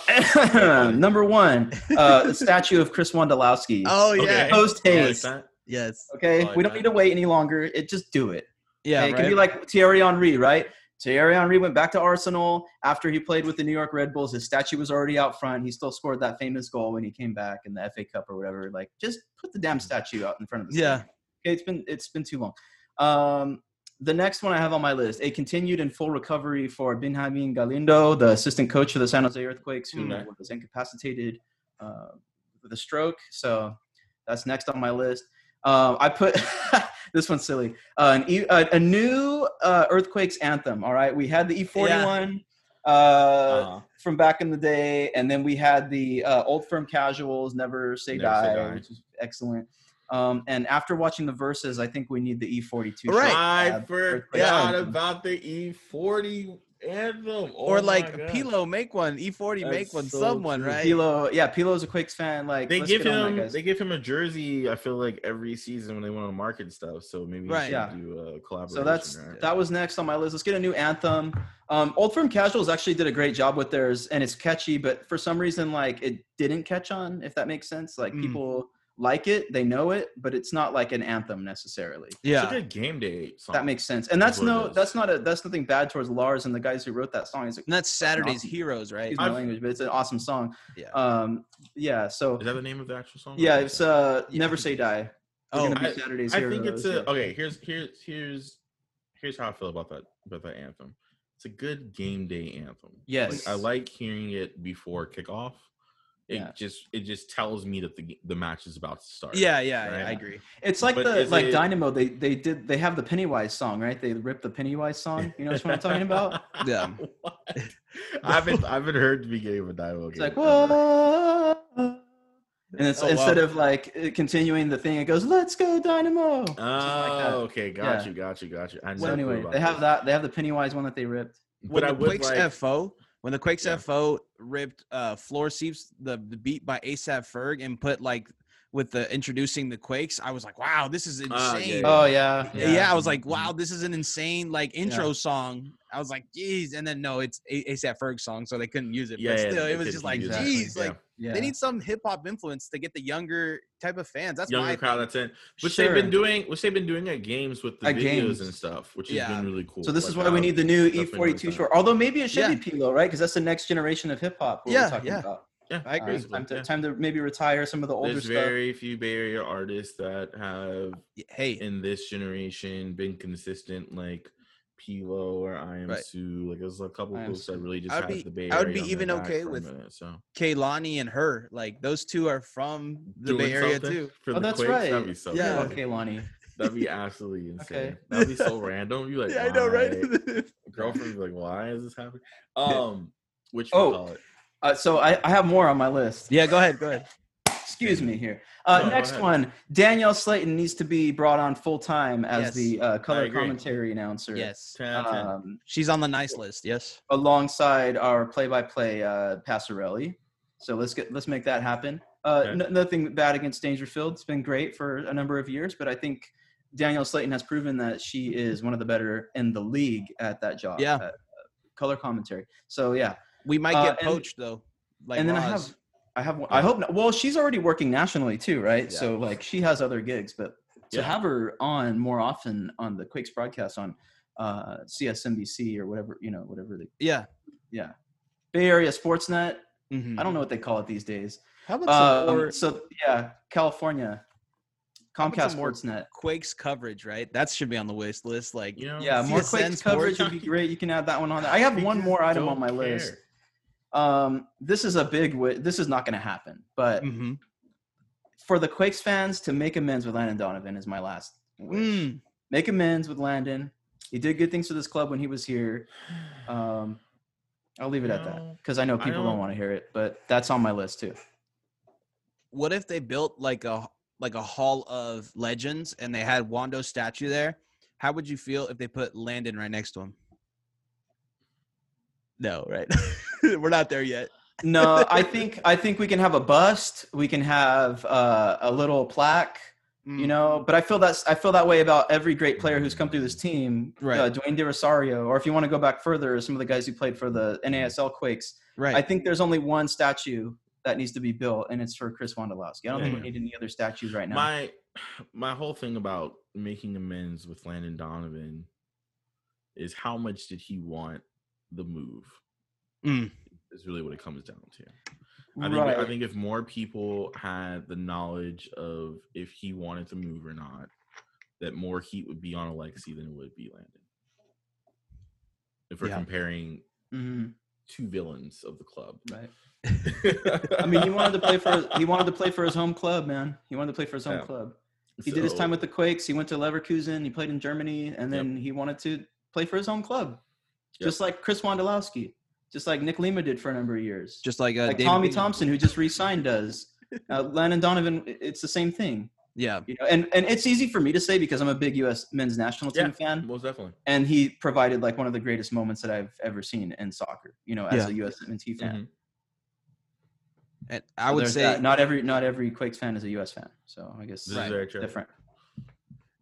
number one, uh, the statue of Chris Wondolowski. Oh yeah. Okay. Post I like haste. Yes. Okay, like we don't that. need to wait any longer. It just do it. Yeah. Okay, it right? can be like Thierry Henry, right? Thierry Henry went back to Arsenal after he played with the New York Red Bulls. His statue was already out front. He still scored that famous goal when he came back in the FA Cup or whatever. Like, just put the damn statue out in front of the Yeah. stadium. It's been it's been too long. Um, the next one I have on my list: a continued and full recovery for Benjamin Galindo, the assistant coach for the San Jose Earthquakes, who Okay. was incapacitated uh, with a stroke. So that's next on my list. Um, I put this one's silly. Uh, e, a, a new uh, Earthquakes anthem. All right, we had the E41 uh, Uh-huh. from back in the day, and then we had the uh, Old Firm Casuals, Never Say, Never Say die, Die. which is excellent. Um, and after watching the verses, I think we need the E42. Right. I forgot Yeah. about the E40 anthem. or Oh like. P-Lo, make one. E40, make one. so Someone, true. right? P-Lo, yeah, P-Lo's a Quakes fan. Like They give get on that, him they give him a jersey. I feel like every season when they want to market stuff. So maybe Right. right. Yeah. do a collaboration. So that's right? that was next on my list. Let's get a new anthem. Um, Old Firm Casuals actually did a great job with theirs, and it's catchy. But for some reason, like it didn't catch on. If that makes sense, like Mm. people like it, they know it, but it's not like an anthem necessarily. It's Yeah. a good game day song. That makes sense, and that's what no, that's not a, that's nothing bad towards Lars and the guys who wrote that song. It's, And that's Saturday's awesome. Heroes, right? excuse my I've- language, but it's an awesome song. Yeah. Um, yeah. So Is that the name of the actual song? yeah, it's uh, Yeah. Never Say Die. We're Oh, gonna I- Saturday's I think it's a yeah. okay. Here's here's here's here's how I feel about that about that anthem. It's a good game day anthem. Yes. Like, I like hearing it before kickoff. It Yeah. just it just tells me that the the match is about to start. yeah, yeah, yeah, I agree. It's like But the like it- Dynamo. They they did they have the Pennywise song, right? They ripped the Pennywise song. You know what I'm talking about? Yeah. What? I haven't I haven't heard the beginning of a Dynamo It's game. like whoa, and it's Oh, wow. instead of like uh, continuing the thing, it goes "Let's go Dynamo." Oh, like that. okay, got Yeah. you, got you, got you. I So never anyway, about they have that. They have the Pennywise one that they ripped. When But I the would Quakes like- FO, when the Quakes Yeah. FO ripped uh Floor Seats the, the beat by ASAP Ferg and put like with the introducing the Quakes, I was like, wow, this is insane. yeah, Oh yeah, yeah. I was like, Mhm. wow, this is an insane like intro song. I was like, geez, and then no, it's A- ASAP Ferg song, so they couldn't use it. Yeah, but yeah, still, they it was just like, use that. geez, Yeah. like yeah. they need some hip hop influence to get the younger type of fans. That's younger my crowd thing. that's in which Sure. they've been doing which they've been doing at games with the At videos games. and stuff which has been really cool So this is why we um, need the new stuff been really E42 short. Although maybe it should Yeah. be P-Lo, right? Because that's the next generation of hip hop. Yeah, we're talking yeah. about. Yeah I agree. Uh, time to yeah. time to maybe retire some of the older there's stuff. very few Bay Area artists that have Hey, in this generation been consistent like P-Lo or I am Right. Sue. Like there's a couple I Am groups that really just I would have be- the Bay Area. I would be even okay with minute, so Kehlani and her, like those two are from the Doing Bay Area too. For Oh, the that's Quakes, right. That'd be so Yeah. funny. Okay, Lonnie. That'd be absolutely insane. Okay. That'd be so random. You like, yeah, I know, right? why? Girlfriend's like, why is this happening? Um, which Oh. we call it. Uh, so I, I have more on my list. yeah, go ahead, go ahead. Excuse me here. Uh, No, next one, Danielle Slaton needs to be brought on full time as Yes. the uh, color commentary announcer. Yes, 10 out of 10. Um, she's on the nice list. Yes. alongside our play-by-play uh, Passarelli. So let's get let's make that happen. Uh, Okay. n- nothing bad against Dangerfield. It's been great for a number of years, but I think Danielle Slaton has proven that she is one of the better in the league at that job. Yeah. at, uh, color commentary. So yeah, We might Uh, get and- poached though. Like and then I have I have I hope not, well she's already working nationally too, right? Yeah. So like she has other gigs, but to Yeah. have her on more often on the Quakes broadcast on uh, CSNBC or whatever you know whatever they yeah. yeah Bay Area Sportsnet. Mhm. I don't know what they call it these days. How about some Um, more so yeah, California, Comcast some more- Sportsnet. Quakes coverage? Right, that should be on the wish list. Like, You know, Yeah, more CSN Quakes coverage would be great. You can add that one on there. I have one more item on don't my list. Care. Um, this is a big. wi- This is not going to happen, but Mhm. for the Quakes fans to make amends with Landon Donovan is my last. wish. Mm. Make amends with Landon. He did good things for this club when he was here. Um, I'll leave it at that because I know I people don't, don't- want to hear it, but that's on my list too. what if they built like a like a hall of legends and they had Wondo's statue there? How would you feel if they put Landon right next to him? No, right? We're not there yet. No, I think I think we can have a bust. We can have uh, a little plaque. Mm. You know, but I feel that's I feel that way about every great player who's come through this team. Right. Uh, Dwayne De Rosario, or if you want to go back further, some of the guys who played for the NASL Quakes. right. I think there's only one statue that needs to be built, and it's for Chris Wondolowski. I don't think Yeah. we need any other statues right now. My my whole thing about making amends with Landon Donovan is how much did he want the move? Mm. Is really what it comes down to. I think right. I think if more people had the knowledge of if he wanted to move or not, that more heat would be on Alexi than it would be Landon. If we're Yeah. comparing Mhm, two villains of the club. right. I mean, he wanted to play for he wanted to play for his home club, man. He wanted to play for his home Yeah. club. He did his time with the Quakes. He went to Leverkusen. He played in Germany, and then he wanted to play for his home club, Yep. just like Chris Wondolowski, just like Nick Lima did for a number of years, Just like, uh, like David Tommy Bingham. Thompson, who just re-signed, does. Uh, Landon Donovan, it's the same thing, Yeah. you know. And and it's easy for me to say because I'm a big U.S. men's national team Yeah. fan, most definitely. and he provided like one of the greatest moments that I've ever seen in soccer, you know, as Yeah. a U.S. men's fan. Mhm. And I So would there's say, that. not every not every Quakes fan is a U.S. fan, so I guess This Right. is very true. different.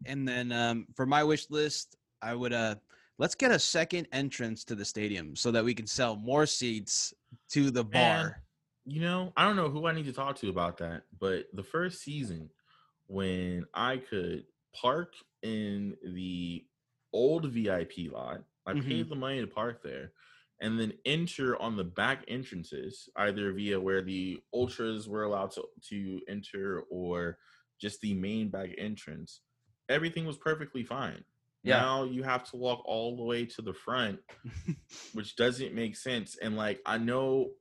and then um, for my wish list, I would uh, let's get a second entrance to the stadium so that we can sell more seats to the Man. bar. You know, I don't know who I need to talk to about that, but the first season when I could park in the old VIP lot, I Mhm. paid the money to park there, and then enter on the back entrances, either via where the ultras were allowed to, to enter or just the main back entrance. Everything was perfectly fine. Yeah. Now you have to walk all the way to the front which doesn't make sense. And like I know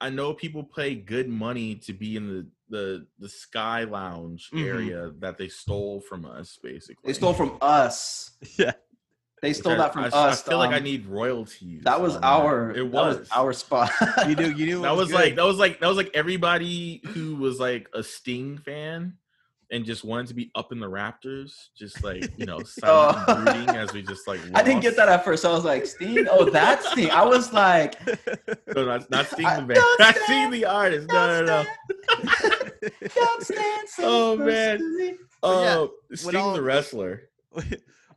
I know people pay good money to be in the the the sky lounge Mhm. area that they stole from us basically. They stole from us. yeah. They stole I- that from I, us. I feel like I need royalties. That was on our. It that was. our spot. You knew, you knew that was good. like that was like that was like everybody who was like a Sting fan and just wanted to be up in the Raptors, just like you know, silently Oh. brooding as we just like. I didn't get that at first. I was like, Sting. Oh, that's Sting. I was like, No, not, not Sting the band. don't Not Sting the artist. No, no, no. don't stand so Oh, close man. to me. But yeah, Oh, Sting all- the wrestler.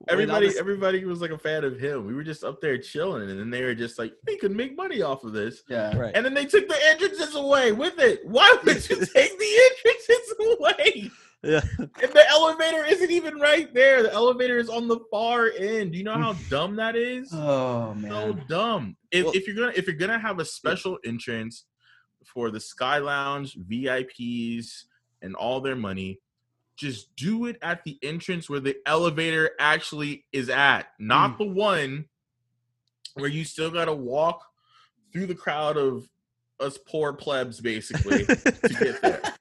Everybody, this- everybody was like a fan of him. We were just up there chilling, and then they were just like, "We could make money off of this." Yeah. right. And then they took the entrances away with it. Why would you take the entrances away? Yeah. And the elevator isn't even right there. The elevator is on the far end. Do you know how dumb that is? Oh man. so dumb. If, Well- if you're gonna if you're gonna have a special entrance for the Sky Lounge VIPs and all their money, just do it at the entrance where the elevator actually is at, not mm. the one where you still gotta walk through the crowd of us poor plebs basically to get there.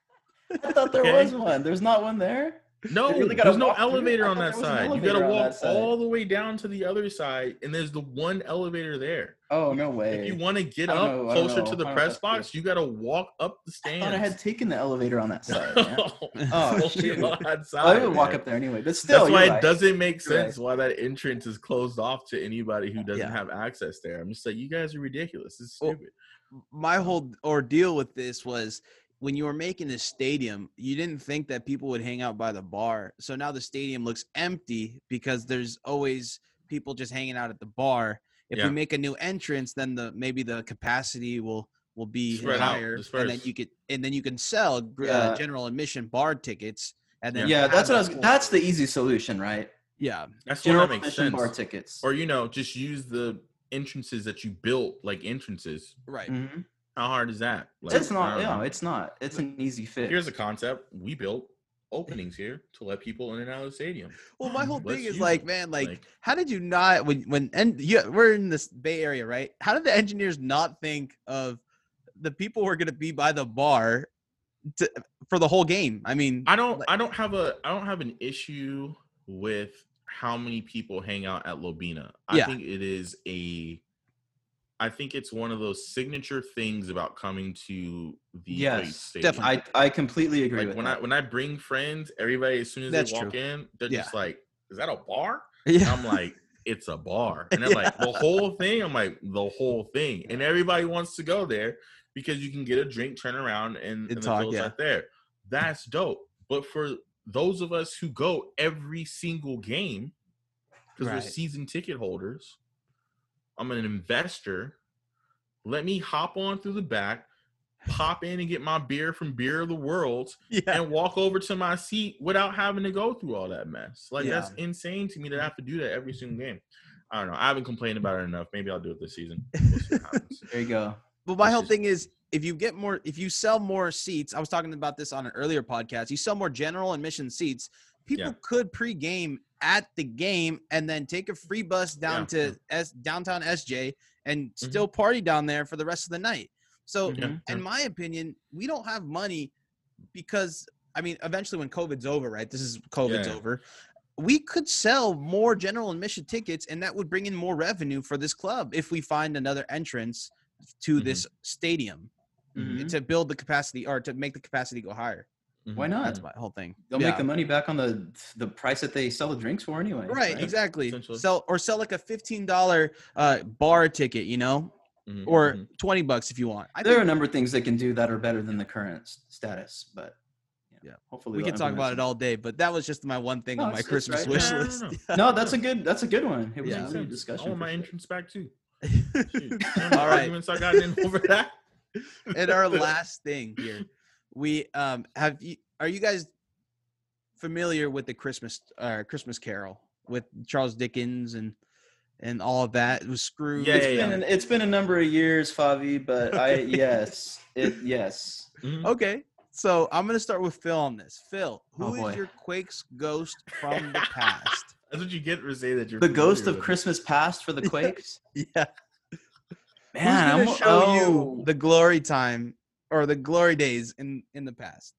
I thought there Okay. was one. There's not one there. No, really there's no walk through it? elevator on that there was an side. You gotta walk all the way down to the other side, and there's the one elevator there. Oh no way! If you want to get up know, closer to the press box, you got to walk up the I stands. thought I had taken the elevator on that side. man. Oh, oh Only shoot. on that side, I would walk man. up there anyway, but still, That's why you're it doesn't make You're right. sense why that entrance is closed off to anybody who doesn't Yeah. have access there. I'm just like, you guys are ridiculous. It's is Well, stupid. my whole ordeal with this was when you were making the stadium, you didn't think that people would hang out by the bar. So now the stadium looks empty because there's always people just hanging out at the bar. If Yeah. we make a new entrance, then the maybe the capacity will will be Spread out, higher, and then you could and then you can sell gr- Yeah. uh, general admission bar tickets. And then Yeah, that's what I was. full- That's the easy solution, right? yeah. That's General what that makes admission sense. bar tickets. Or you know, just use the entrances that you built like entrances. Right. Mhm. How hard is that? Like, It's not. don't No, know. it's not. It's an easy fit. Here's a concept we built openings here to let people in and out of the stadium. Well, my whole Let's thing is use like, man, like, Like- how did you not when when and yeah, we're in this Bay Area, right? How did the engineers not think of the people who are going to be by the bar to, for the whole game? I mean, I don't like- I don't have a I don't have an issue with how many people hang out at Lobina. I Yeah. think it is a I think it's one of those signature things about coming to the Yes, definitely. I I completely agree like when that. I when I bring friends, everybody as soon as That's they walk true. in, they're Yeah. just like, "Is that a bar?" yeah, I'm like, it's a bar. And they're like, the whole thing. I'm like, the whole thing. And everybody wants to go there because you can get a drink, turn around, and, And and talk, yeah. right there. That's dope. But for those of us who go every single game, because Right. we're season ticket holders, I'm an investor. Let me hop on through the back, pop in and get my beer from Beer of the World, Yeah. and walk over to my seat without having to go through all that mess. Like Yeah. that's insane to me that I have to do that every single game. I don't know. I haven't complained about it enough. Maybe I'll do it this season. We'll see. There you go. But my It's whole just- thing is if you get more if you sell more seats, I was talking about this on an earlier podcast, you sell more general admission seats, people Yeah. could pregame at the game and then take a free bus down Yeah. to S downtown SJ and Mm-hmm. still party down there for the rest of the night. So Yeah. in my opinion, we don't have money because I mean, eventually when COVID's over, right? This is COVID's Yeah. over. We could sell more general admission tickets, and that would bring in more revenue for this club if we find another entrance to Mhm. this stadium Mhm. to build the capacity or to make the capacity go higher. Why Mhm. not? That's my whole thing. They'll Yeah. make the money back on the the price that they sell the drinks for anyway. right, right? exactly. Sell or sell like a fifteen dollar uh, bar ticket, you know, Mhm, or mhm. twenty bucks if you want. I There are a number of things they can do that are better than the current status, but Yeah. hopefully we can talk about it all day, but that was just my one thing No, on my it's- it's Christmas right. wish No, no, list. no, no. No, that's a good that's a good one. It was Yeah. a good discussion. I want my sure. entrance back too. All All right. Arguments I got in over that. and our last thing here, we um have you are you guys familiar with the Christmas uh Christmas Carol with Charles Dickens and and all of that? It was Scrooge. Yeah, It's yeah, been an, it's been a number of years, Favi, but I yes, it yes. Mhm. Okay, so I'm gonna start with Phil on this. Phil, who Oh, is your Quakes ghost from the past? That's what you get for saying that you're The ghost of with it. Christmas past for the Quakes. yeah, Man, who's gonna I'm show oh, you the glory time or the glory days in in the past?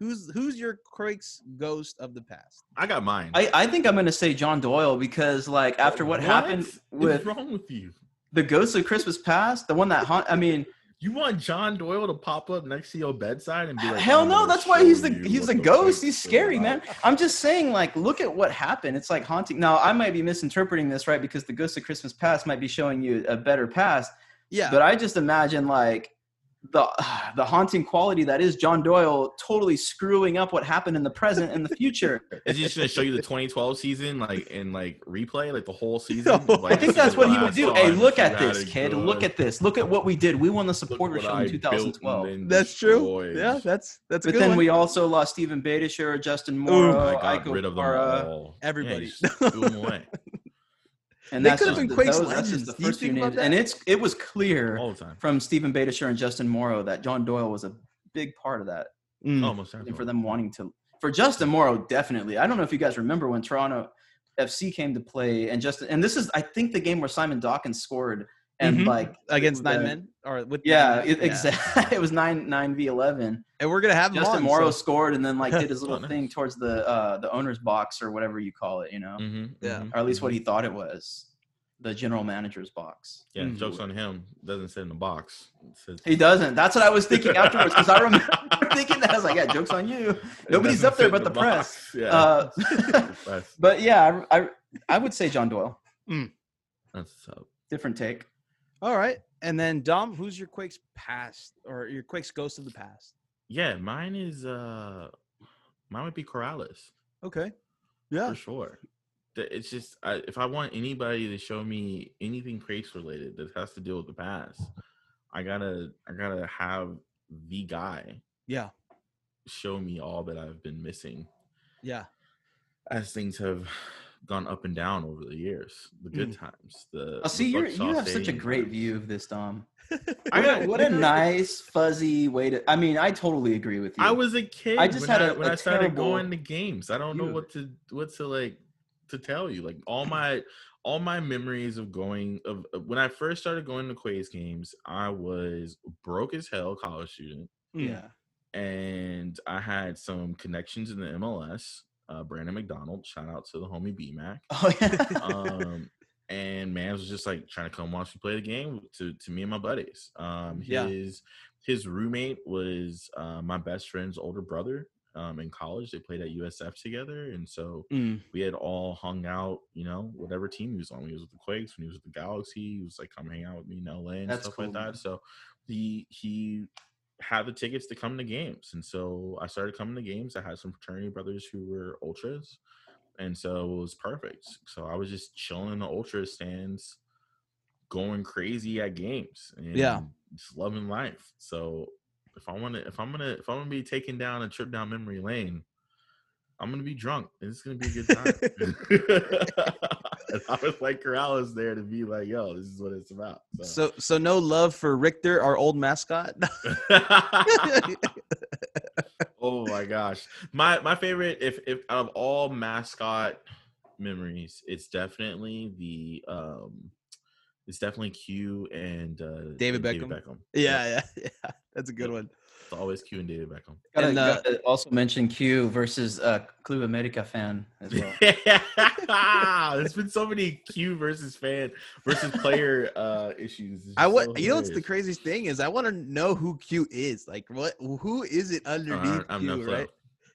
Who's who's your Quakes ghost of the past? I got mine. I, I think I'm gonna say John Doyle because like after what, happened What's with wrong with you? the Ghost of Christmas Past, the one that haunt. I mean, You want John Doyle to pop up next to your bedside and be like, hell no, that's why he's the he's what the the ghost. He's scary, man. I'm just saying, like, look at what happened. It's like haunting. Now I might be misinterpreting this, right? Because the Ghost of Christmas Past might be showing you a better past, Yeah, but I just imagine like the the haunting quality that is John Doyle totally screwing up what happened in the present and the future. Is he just gonna show you the 2012 season, like in like replay, like the whole season? No. Like, I think that's what he would do. Hey, look at this, kid. good. Look at this. Look at what we did. We won the supporter show I in 2012. then that's true. destroyed. Yeah, that's that's a But good then one. we also lost Stephen Beitashour, Justin Ooh, I got Iko rid of them Ibarra, all. Everybody. Yeah, just threw them away and They could've just been the- Quakes those- That's just legends. the Do you first few think about names, and it's it was clear all the time. from Stephen Beitashour and Justin Morrow that John Doyle was a big part of that, Mm. Almost and for them wanting to. For Justin Morrow, definitely. I don't know if you guys remember when Toronto FC came to play, and Justin, and this is I think the game where Simon Dawkins scored, and Mhm. like against the- nine men or with Yeah, nine men? it, exactly. it was nine nine v eleven. And we're gonna have him Justin on, Morrow so- scored and then like did his little nice. thing towards the uh the owner's box or whatever you call it, you know, hmm Yeah. or at least what he thought it was, the general manager's box. Yeah, Mhm. jokes on him. Doesn't sit in the box. It says- He doesn't. That's what I was thinking afterwards because I remember thinking that I was like, yeah, jokes on you. Nobody's up there but in the press. Yeah. Uh, but yeah, I, I I would say John Doyle. That's so. Different take. All right, and then Dom, who's your Quakes past or your Quakes ghost of the past? Yeah, mine is uh, mine would be Corrales Okay. Yeah. for sure. It's just I, if I want anybody to show me anything Quakes related that has to deal with the past, I gotta I gotta have the guy Yeah. show me all that I've been missing Yeah. as things have gone up and down over the years. The good Mm. times. The Oh, see, the you you have such a great times. view of this, Dom. I What a, got- what a nice fuzzy way to. I mean, I totally agree with you. I was a kid. I just when had I, a- when a I started going to games. I don't know view. what to what to like to tell you. Like all my all my memories of going of of- when I first started going to Quakes games, I was broke as hell college student, Mm. yeah. and I had some connections in the MLS. Uh, Brandon McDonald, shout out to the homie B Mac. Oh yeah. um and man was just like trying to come watch me play the game to to me and my buddies um Yeah. his his roommate was uh my best friend's older brother um, in college. They played at USF together, and so Mm. we had all hung out. You know, whatever team he was on. When he was with the Quakes. When he was with the Galaxy, he was like come hang out with me in LA and That's stuff cool, like man. that. So he he had the tickets to come to games, and so I started coming to games. I had some fraternity brothers who were ultras, and so it was perfect. So I was just chilling in the ultra stands, going crazy at games, and Yeah. just loving life. So if I want to, if I'm gonna, if I'm gonna be taking down a trip down memory lane, I'm gonna be drunk. and It's gonna be a good time. and I was like Corrales there to be like, yo, this is what it's about. So so no love for Richter, our old mascot. oh my gosh, my my favorite, if if out of all mascot memories, it's definitely the um, it's definitely Q and uh, David and Beckham? Beckham. yeah, yeah, yeah. That's a good one. It's always Q and David Beckham. Gotta, And, uh, also mention Q versus uh, Club America fan as well. There's been so many Q versus fan versus player uh issues. I just want so you know what's the craziest thing is I want to know who Q is. Like what who is it underneath don't- I have no Q, clue. right?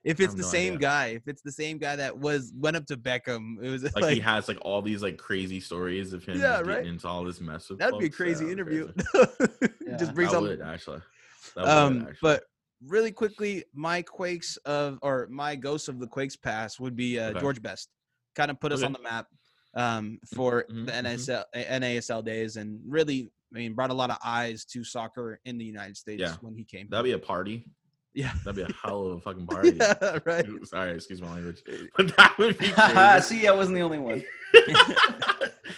If it's the no same idea. guy, if it's the same guy that was went up to Beckham, it was like, Like, he has like all these like crazy stories of him Yeah, getting right. into all this mess with that'd be a crazy Yeah, interview. crazy. Just brings That on would actually. Um actually. but really quickly my quakes of or my ghost of the quakes past would be uh, Okay. george best kind of put us Okay. on the map um for mhm, the mhm. nsl nasl days and really i mean brought a lot of eyes to soccer in the united states Yeah. when he came that'd be a party. yeah That'd be a hell of a fucking party. yeah right Sorry, excuse my language. But that would be. See, I wasn't the only one.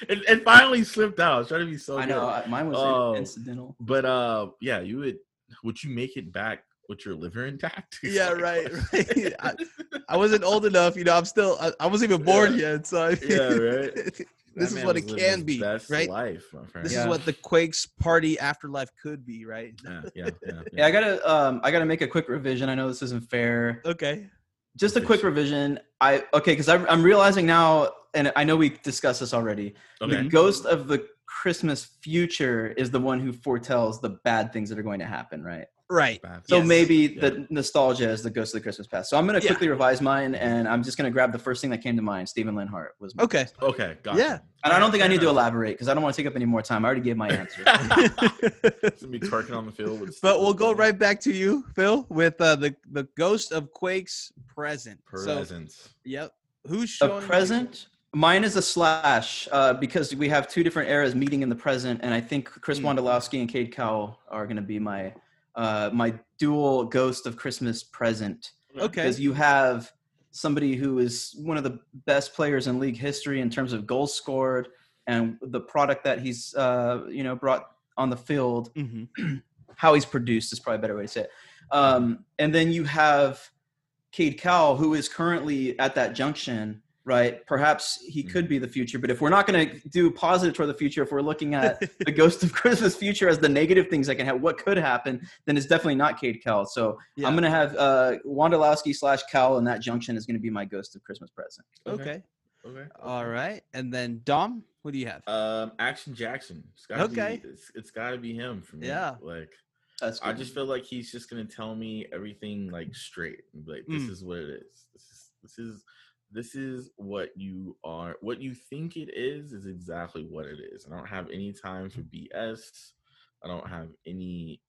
it, finally slipped out. I was trying to be so I good. know mine was Oh. incidental. But uh yeah, you would would you make it back with your liver intact? Yeah, my right, right. I- i wasn't old enough you know i'm still i, I wasn't even born yet so I Yeah, right. this That is man what it can be best right life, my friend. this Yeah. is what the quakes party afterlife could be right yeah, yeah, yeah, Yeah, I gotta um, I gotta make a quick revision. I know this isn't fair. okay Just a quick revision. I okay because I'm realizing now, and I know we discussed this already. Okay. The ghost of the Christmas future is the one who foretells the bad things that are going to happen, right? right So Yes. maybe Yeah. the nostalgia is the ghost of the Christmas past. So I'm gonna Yeah. quickly revise mine, and I'm just gonna grab the first thing that came to mind. Steven Lenhart was. my- okay Okay, gotcha. Yeah. And I don't think I Fair need to elaborate because I don't want to take up any more time. I already gave my answer. Be twerking on the field. With but we'll go right back to you, Phil, with uh, the the ghost of Quake's present. So, yep. Who's a showing present mine is a slash uh, because we have two different eras meeting in the present and i think chris Hmm. wondolowski and cade cowell are going to be my uh, my dual ghost of christmas present Okay. because you have somebody who is one of the best players in league history in terms of goals scored and the product that he's uh, you know brought on the field Mhm. how he's produced is probably a better way to say it. Um, and then you have Cade Cowell, who is currently at that junction, right? Perhaps he could be the future, but if we're not going to do positive toward the future, if we're looking at the ghost of Christmas future as the negative things that can have, what could happen, then it's definitely not Cade Cowell. So Yeah. I'm going to have uh, Wondolowski slash Cowell, and that junction is going to be my ghost of Christmas present. Okay. Okay. All right. And then Dom, what do you have? Um, Action Jackson. It's gotta Okay. Be, it's, it's gotta be him for me. Yeah. Like That's I just feel like he's just gonna tell me everything like straight. Like this Mm. is what it is. This is this is this is what you are. What you think it is is exactly what it is. I don't have any time for BS. I don't have any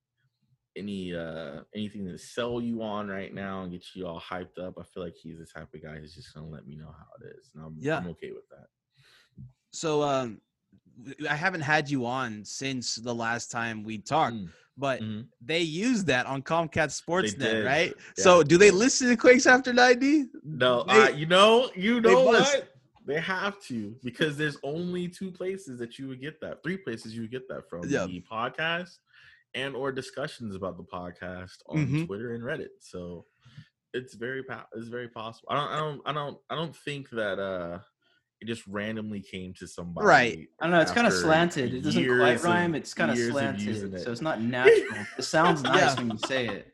any uh anything to sell you on right now and get you all hyped up. I feel like he's the type of guy who's just gonna let me know how it is, and I'm Yeah. I'm okay with that. So um I haven't had you on since the last time we talked, Mm, but mhm. they use that on Comcast Sportsnet, right? yeah. So do they listen to Quakes After 90? No, They- uh, you know, you know must. what? They have to because there's only two places that you would get that. Three places you would get that from: Yeah. the podcast and or discussions about the podcast on Mhm. Twitter and Reddit. So it's very it's very possible. I don't I don't I don't I don't think that uh it just randomly came to somebody. Right. I don't know. It's kind of slanted. It doesn't years quite of- rhyme. It's kind of years of using slanted, it. so it's not natural. it sounds nice Yeah. when you say it.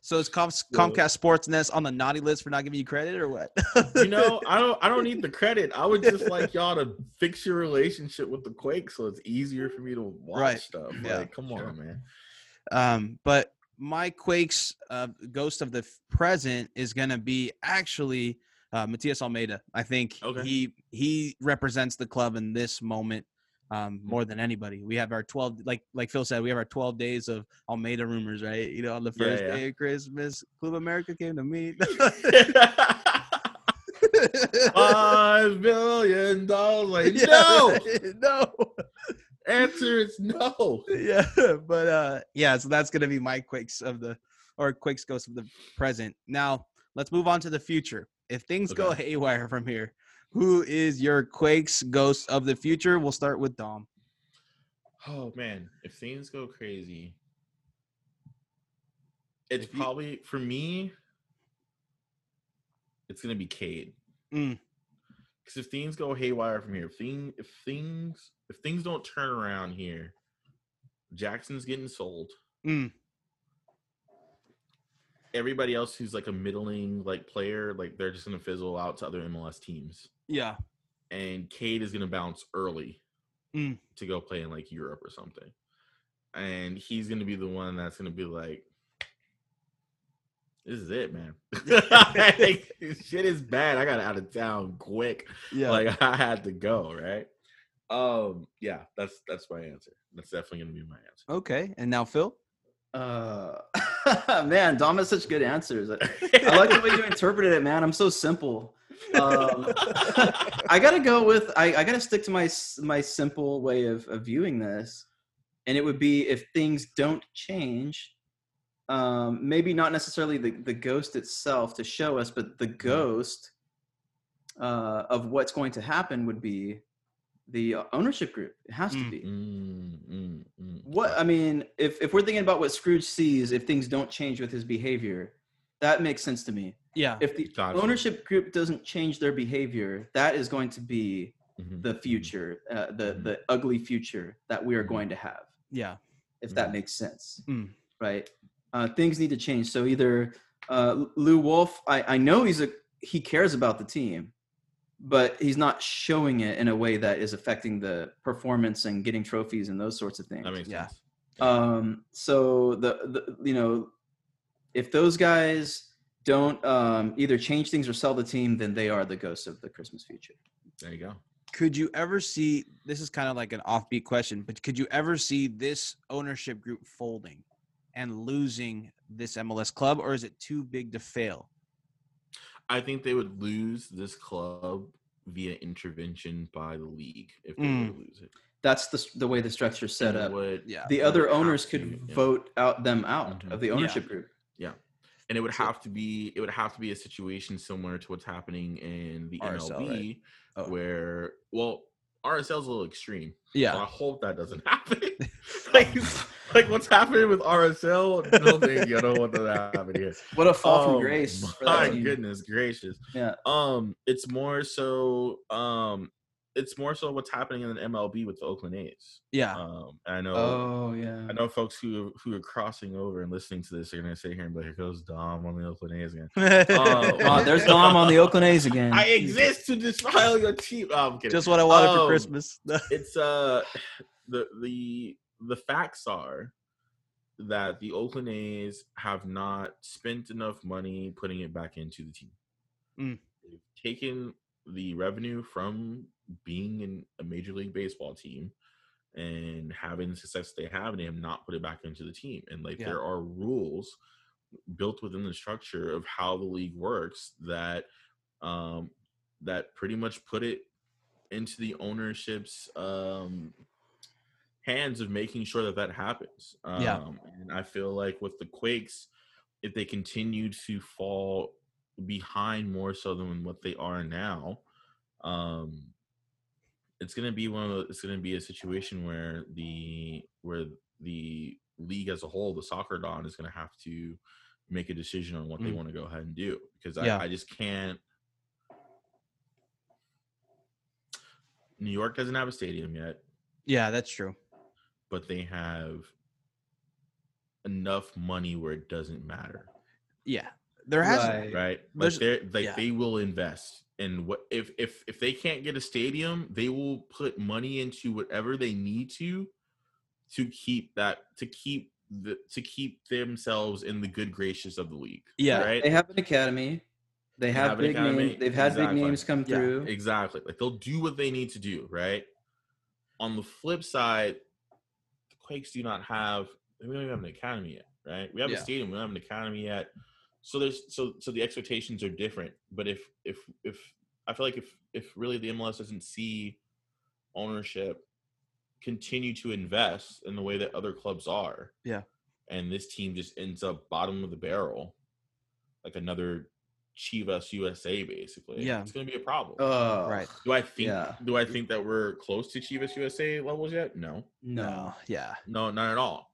So is Com- Comcast Sportsnet on the naughty list for not giving you credit or what? You know, I don't I don't need the credit. I would just like y'all to fix your relationship with the Quake so it's easier for me to watch Right. stuff. Yeah, Like, come sure. on, man. Um, but my Quakes uh, ghost of the present is going to be actually uh, Matias Almeyda. I think Okay. he he represents the club in this moment um, more than anybody. We have our 12 like like Phil said, we have our 12 days of Almeyda rumors, right? You know, on the Yeah, first yeah. day of Christmas, Club America came to me. Five billion dollars. Like, Yeah, no. no. Answer is no. yeah, but uh yeah, so that's gonna be my quakes of the or quakes ghost of the present. Now let's move on to the future. If things go haywire from here, who is your quakes ghost of the future? We'll start with Dom. Oh man, if things go crazy, it's you- probably for me. It's gonna be Cade. Mm. Because if things go haywire from here, if thing if things if things don't turn around here, Jackson's getting sold. Mm. Everybody else who's like a middling like player, like they're just gonna fizzle out to other MLS teams. Yeah. and Cade is gonna bounce early Mm. to go play in like Europe or something, and he's gonna be the one that's gonna be like, "This is it, man. Like, shit is bad. I got out of town quick. Yeah. Like I had to go. Right? Um. Yeah. That's that's my answer. That's definitely gonna be my answer. okay. And now Phil? Uh, man, Dom has such good answers. I, like the way you interpreted it, man. I'm so simple. Um, I gotta go with I, I gotta stick to my my simple way of, of viewing this, and it would be if things don't change, um, maybe not necessarily the, the ghost itself to show us, but the ghost uh, of what's going to happen would be the ownership group. It has to Mm. be. Mm, mm, mm. What I mean, if if we're thinking about what Scrooge sees, if things don't change with his behavior, that makes sense to me. Yeah. If the Gotcha. ownership group doesn't change their behavior, that is going to be Mhm. the future, uh, the Mhm. the ugly future that we are Mhm. going to have. Yeah. If that makes sense, Mm. right? Uh, things need to change. So either uh, Lew Wolff, I, I know he's a he cares about the team, but he's not showing it in a way that is affecting the performance and getting trophies and those sorts of things. That makes Yeah. sense. Um, so the, the you know, if those guys don't um, either change things or sell the team, then they are the ghosts of the Christmas future. There you go. Could you ever see this is kind of like an offbeat question, but could you ever see this ownership group folding and losing this MLS club, or is it too big to fail? I think they would lose this club via intervention by the league if they were Mm. to lose it. That's the the way the structure's set And up. would- Yeah. The other would have owners to, could yeah. vote out them out Mhm. of the ownership group. Yeah, and it would have to be it would have to be a situation similar to what's happening in the RSL, MLB, right? Oh. where well RSL's a little extreme. So I hope that doesn't happen. like, like what's happening with RSL? No thank you. I don't want that to happen here. What a fall Oh, from grace. for that My goodness gracious. Yeah. Um, it's more so um it's more so what's happening in the MLB with the Oakland A's. Yeah. Um, I know Oh yeah. I know folks who who are crossing over and listening to this are gonna sit here and be like, "Here goes Dom on the Oakland A's again." Oh, Oh, there's Dom on the Oakland A's again. I exist to defile your team. Oh, I'm kidding. Just what I wanted for Um, Christmas. it's uh the the the facts are that the Oakland A's have not spent enough money putting it back into the team. Mm. They've taken the revenue from being in a major league baseball team and having the success they have and they have not put it back into the team. And like Yeah. there are rules built within the structure of how the league works that um that pretty much put it into the ownership's um hands of making sure that that happens. Um, Yeah. And I feel like with the Quakes, if they continue to fall behind more so than what they are now, um, it's gonna be one of the, it's gonna be a situation where the where the league as a whole, the soccer don, is gonna have to make a decision on what they Mm. want to go ahead and do because Yeah. I, I just can't. New York doesn't have a stadium yet yeah, that's true. But they have enough money where it doesn't matter, Yeah. There has Right. right? Like they're like yeah. they will invest in what if if if they can't get a stadium, they will put money into whatever they need to to keep that to keep the, to keep themselves in the good gracious of the league. Yeah. right. They have an academy. They have, have big academy, names. They've had exactly. big names come Yeah. through. Exactly. Like they'll do what they need to do, right? On the flip side, the Quakes do not have we don't even have an academy yet, right? We have Yeah. a stadium, we don't have an academy yet. So there's so so the expectations are different. But if if if I feel like if if really the MLS doesn't see ownership continue to invest in the way that other clubs are, Yeah. and this team just ends up bottom of the barrel, like another Chivas USA, basically. Yeah. it's going to be a problem. Oh, Right. do I think? yeah. Do I think that we're close to Chivas USA levels yet? No, No. Yeah. no, not at all.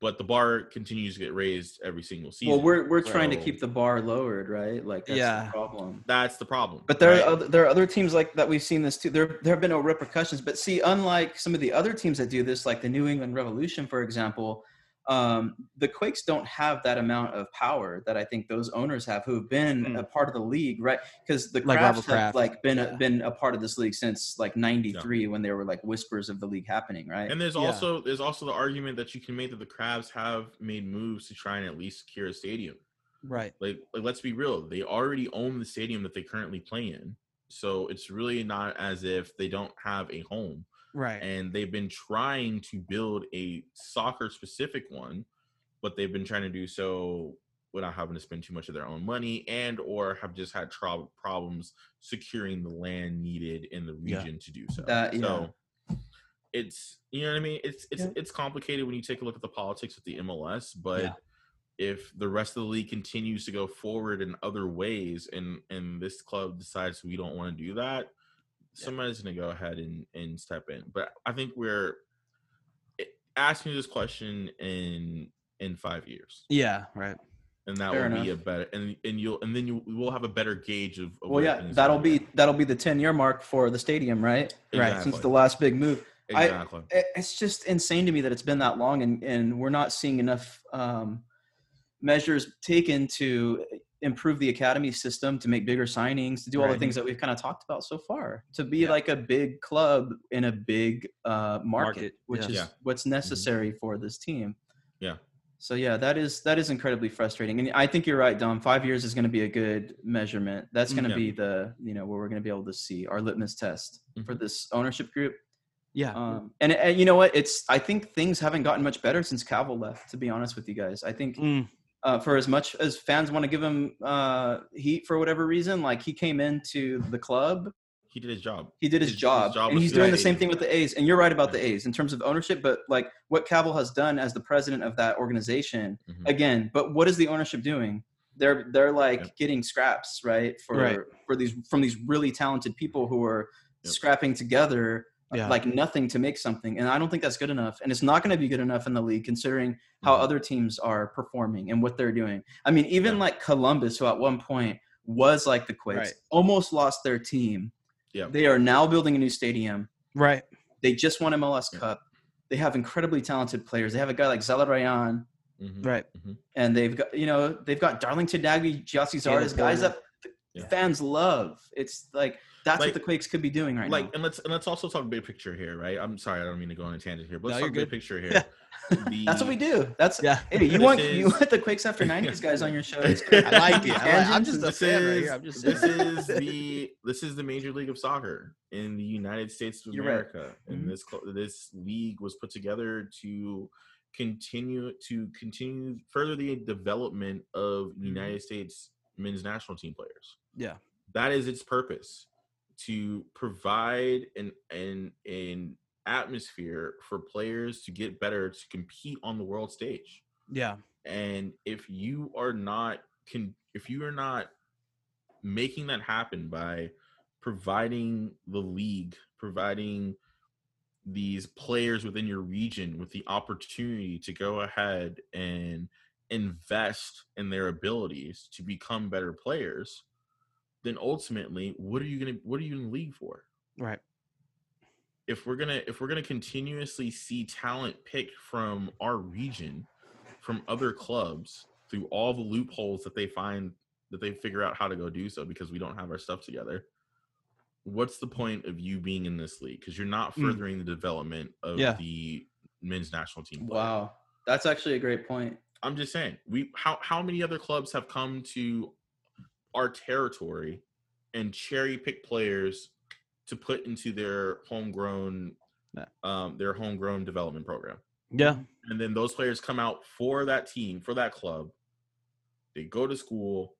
But the bar continues to get raised every single season. Well, we're we're trying to keep the bar lowered, right? Like that's Yeah. the problem. That's the problem. But there right? are other, there are other teams like that we've seen this too. There there have been no repercussions. But see, unlike some of the other teams that do this, like the New England Revolution, for example, um, the Quakes don't have that amount of power that I think those owners have, who have been Hmm. a part of the league, right? Because the Like Krafts have Kraft, like been yeah. a, been a part of this league since like '93 when there were like whispers of the league happening, right? And there's Yeah. also there's also the argument that you can make that the Krafts have made moves to try and at least secure a stadium. Right. Like, like let's be real, they already own the stadium that they currently play in. So it's really not as if they don't have a home. Right. And they've been trying to build a soccer specific one, but they've been trying to do so without having to spend too much of their own money and or have just had tro- problems securing the land needed in the Yeah. region to do so. That- yeah. So it's you know what I mean. It's it's Yeah. it's complicated when you take a look at the politics with the MLS, but Yeah. if the rest of the league continues to go forward in other ways, and and this club decides we don't want to do that, somebody's going to go ahead and and step in. But I think we're it- ask me this question in in five years, Yeah. Right. and that Fair will be a better and and you'll and then you will have a better gauge of. of Well, where yeah, that'll are. be that'll be the 10 year mark for the stadium, right? Right. Since the last big move. I- exactly. it- it's just insane to me that it's been that long and, and we're not seeing enough um, measures taken to improve the academy system to make bigger signings to do all the things that we've kind of talked about so far to be Yeah. like a big club in a big uh, market, Market, which yeah. is Yeah. what's necessary for this team Yeah. so yeah that is that is incredibly frustrating and i think you're right dom five years is going to be a good measurement that's going to be the you know where we're going to be able to see our litmus test for Mhm. this ownership group Yeah. um, and, and you know what? It's I think things haven't gotten much better since Kaval left. To be honest with you guys, I think Mm, uh, for as much as fans want to give him uh, heat for whatever reason, like he came into the club, he did his job. he did his, job, and he's doing the same thing with the A's. And you're right about the A's in terms of ownership, but like what Kaval has done as the president of that organization, Mhm. again. But what is the ownership doing? They're they're like Yep. getting scraps, right? For Right. for these from these really talented people who are Yep. scrapping together Yeah. like nothing to make something. And I don't think that's good enough. And it's not going to be good enough in the league considering how Mhm. other teams are performing and what they're doing. I mean, even Yeah. like Columbus, who at one point was like the Quakes, Right. almost lost their team. Yeah. They are now building a new stadium. right. They just won MLS Yeah. Cup. They have incredibly talented players. They have a guy like Zelarayán, Mhm. Right. and they've got you know they've got Darlington Nagbe, Gyasi Zardes, guys Porter. that Yeah. fans love. It's like that's Like- what the Quakes could be doing right like now. and let's and let's also talk big picture here right i'm sorry i don't mean to go on a tangent here but let's No, talk you're big picture here Yeah. The- That's what we do. That's Yeah. Hey, you This want you want the Quakes after '90s guys on your show? It's I I like it. I like, I'm just a this fan right is here. I'm just this is the this is the major league of soccer in the United States of You're right. America, and Mhm. this this league was put together to continue to continue further the development of United States men's national team players. Yeah. That is its purpose to provide an an an atmosphere for players to get better to compete on the world stage yeah. and if you are not can if you are not making that happen by providing the league providing these players within your region with the opportunity to go ahead and invest in their abilities to become better players then ultimately what are you going to what are you in the league for Right. if we're gonna if we're gonna continuously see talent picked from our region from other clubs through all the loopholes that they find that they figure out how to go do so because we don't have our stuff together what's the point of you being in this league because you're not Mm. furthering the development of Yeah. the men's national team play. Wow. That's actually a great point. I'm just saying, we how how many other clubs have come to our territory and cherry pick players to put into their homegrown um their homegrown development program. Yeah. And then those players come out for that team, for that club. They go to school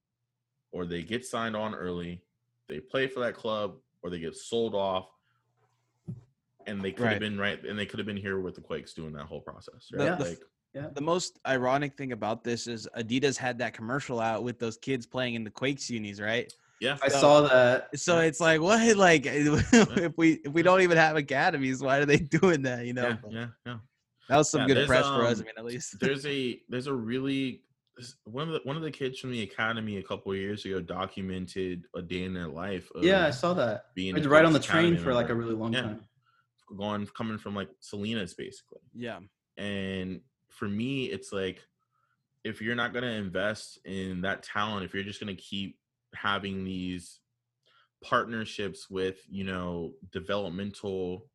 or they get signed on early, they play for that club or they get sold off. And they could Right. have been right and they could have been here with the Quakes doing that whole process. Right? the- like The most ironic thing about this is Adidas had that commercial out with those kids playing in the Quakes unis, right? yeah. I saw that. So it's like, what? Like, if we if we don't even have academies, why are they doing that? You know, yeah, yeah, yeah. that was some Yeah, good there's, press for us. I um, mean, at least. there's a there's a really one of the one of the kids from the academy a couple of years ago documented a day in their life. Of Yeah, I saw that. being It's a right on the train for like a really long Yeah. time. going coming from like Salinas basically. yeah. And for me, it's like if you're not going to invest in that talent, if you're just going to keep having these partnerships with, you know, developmental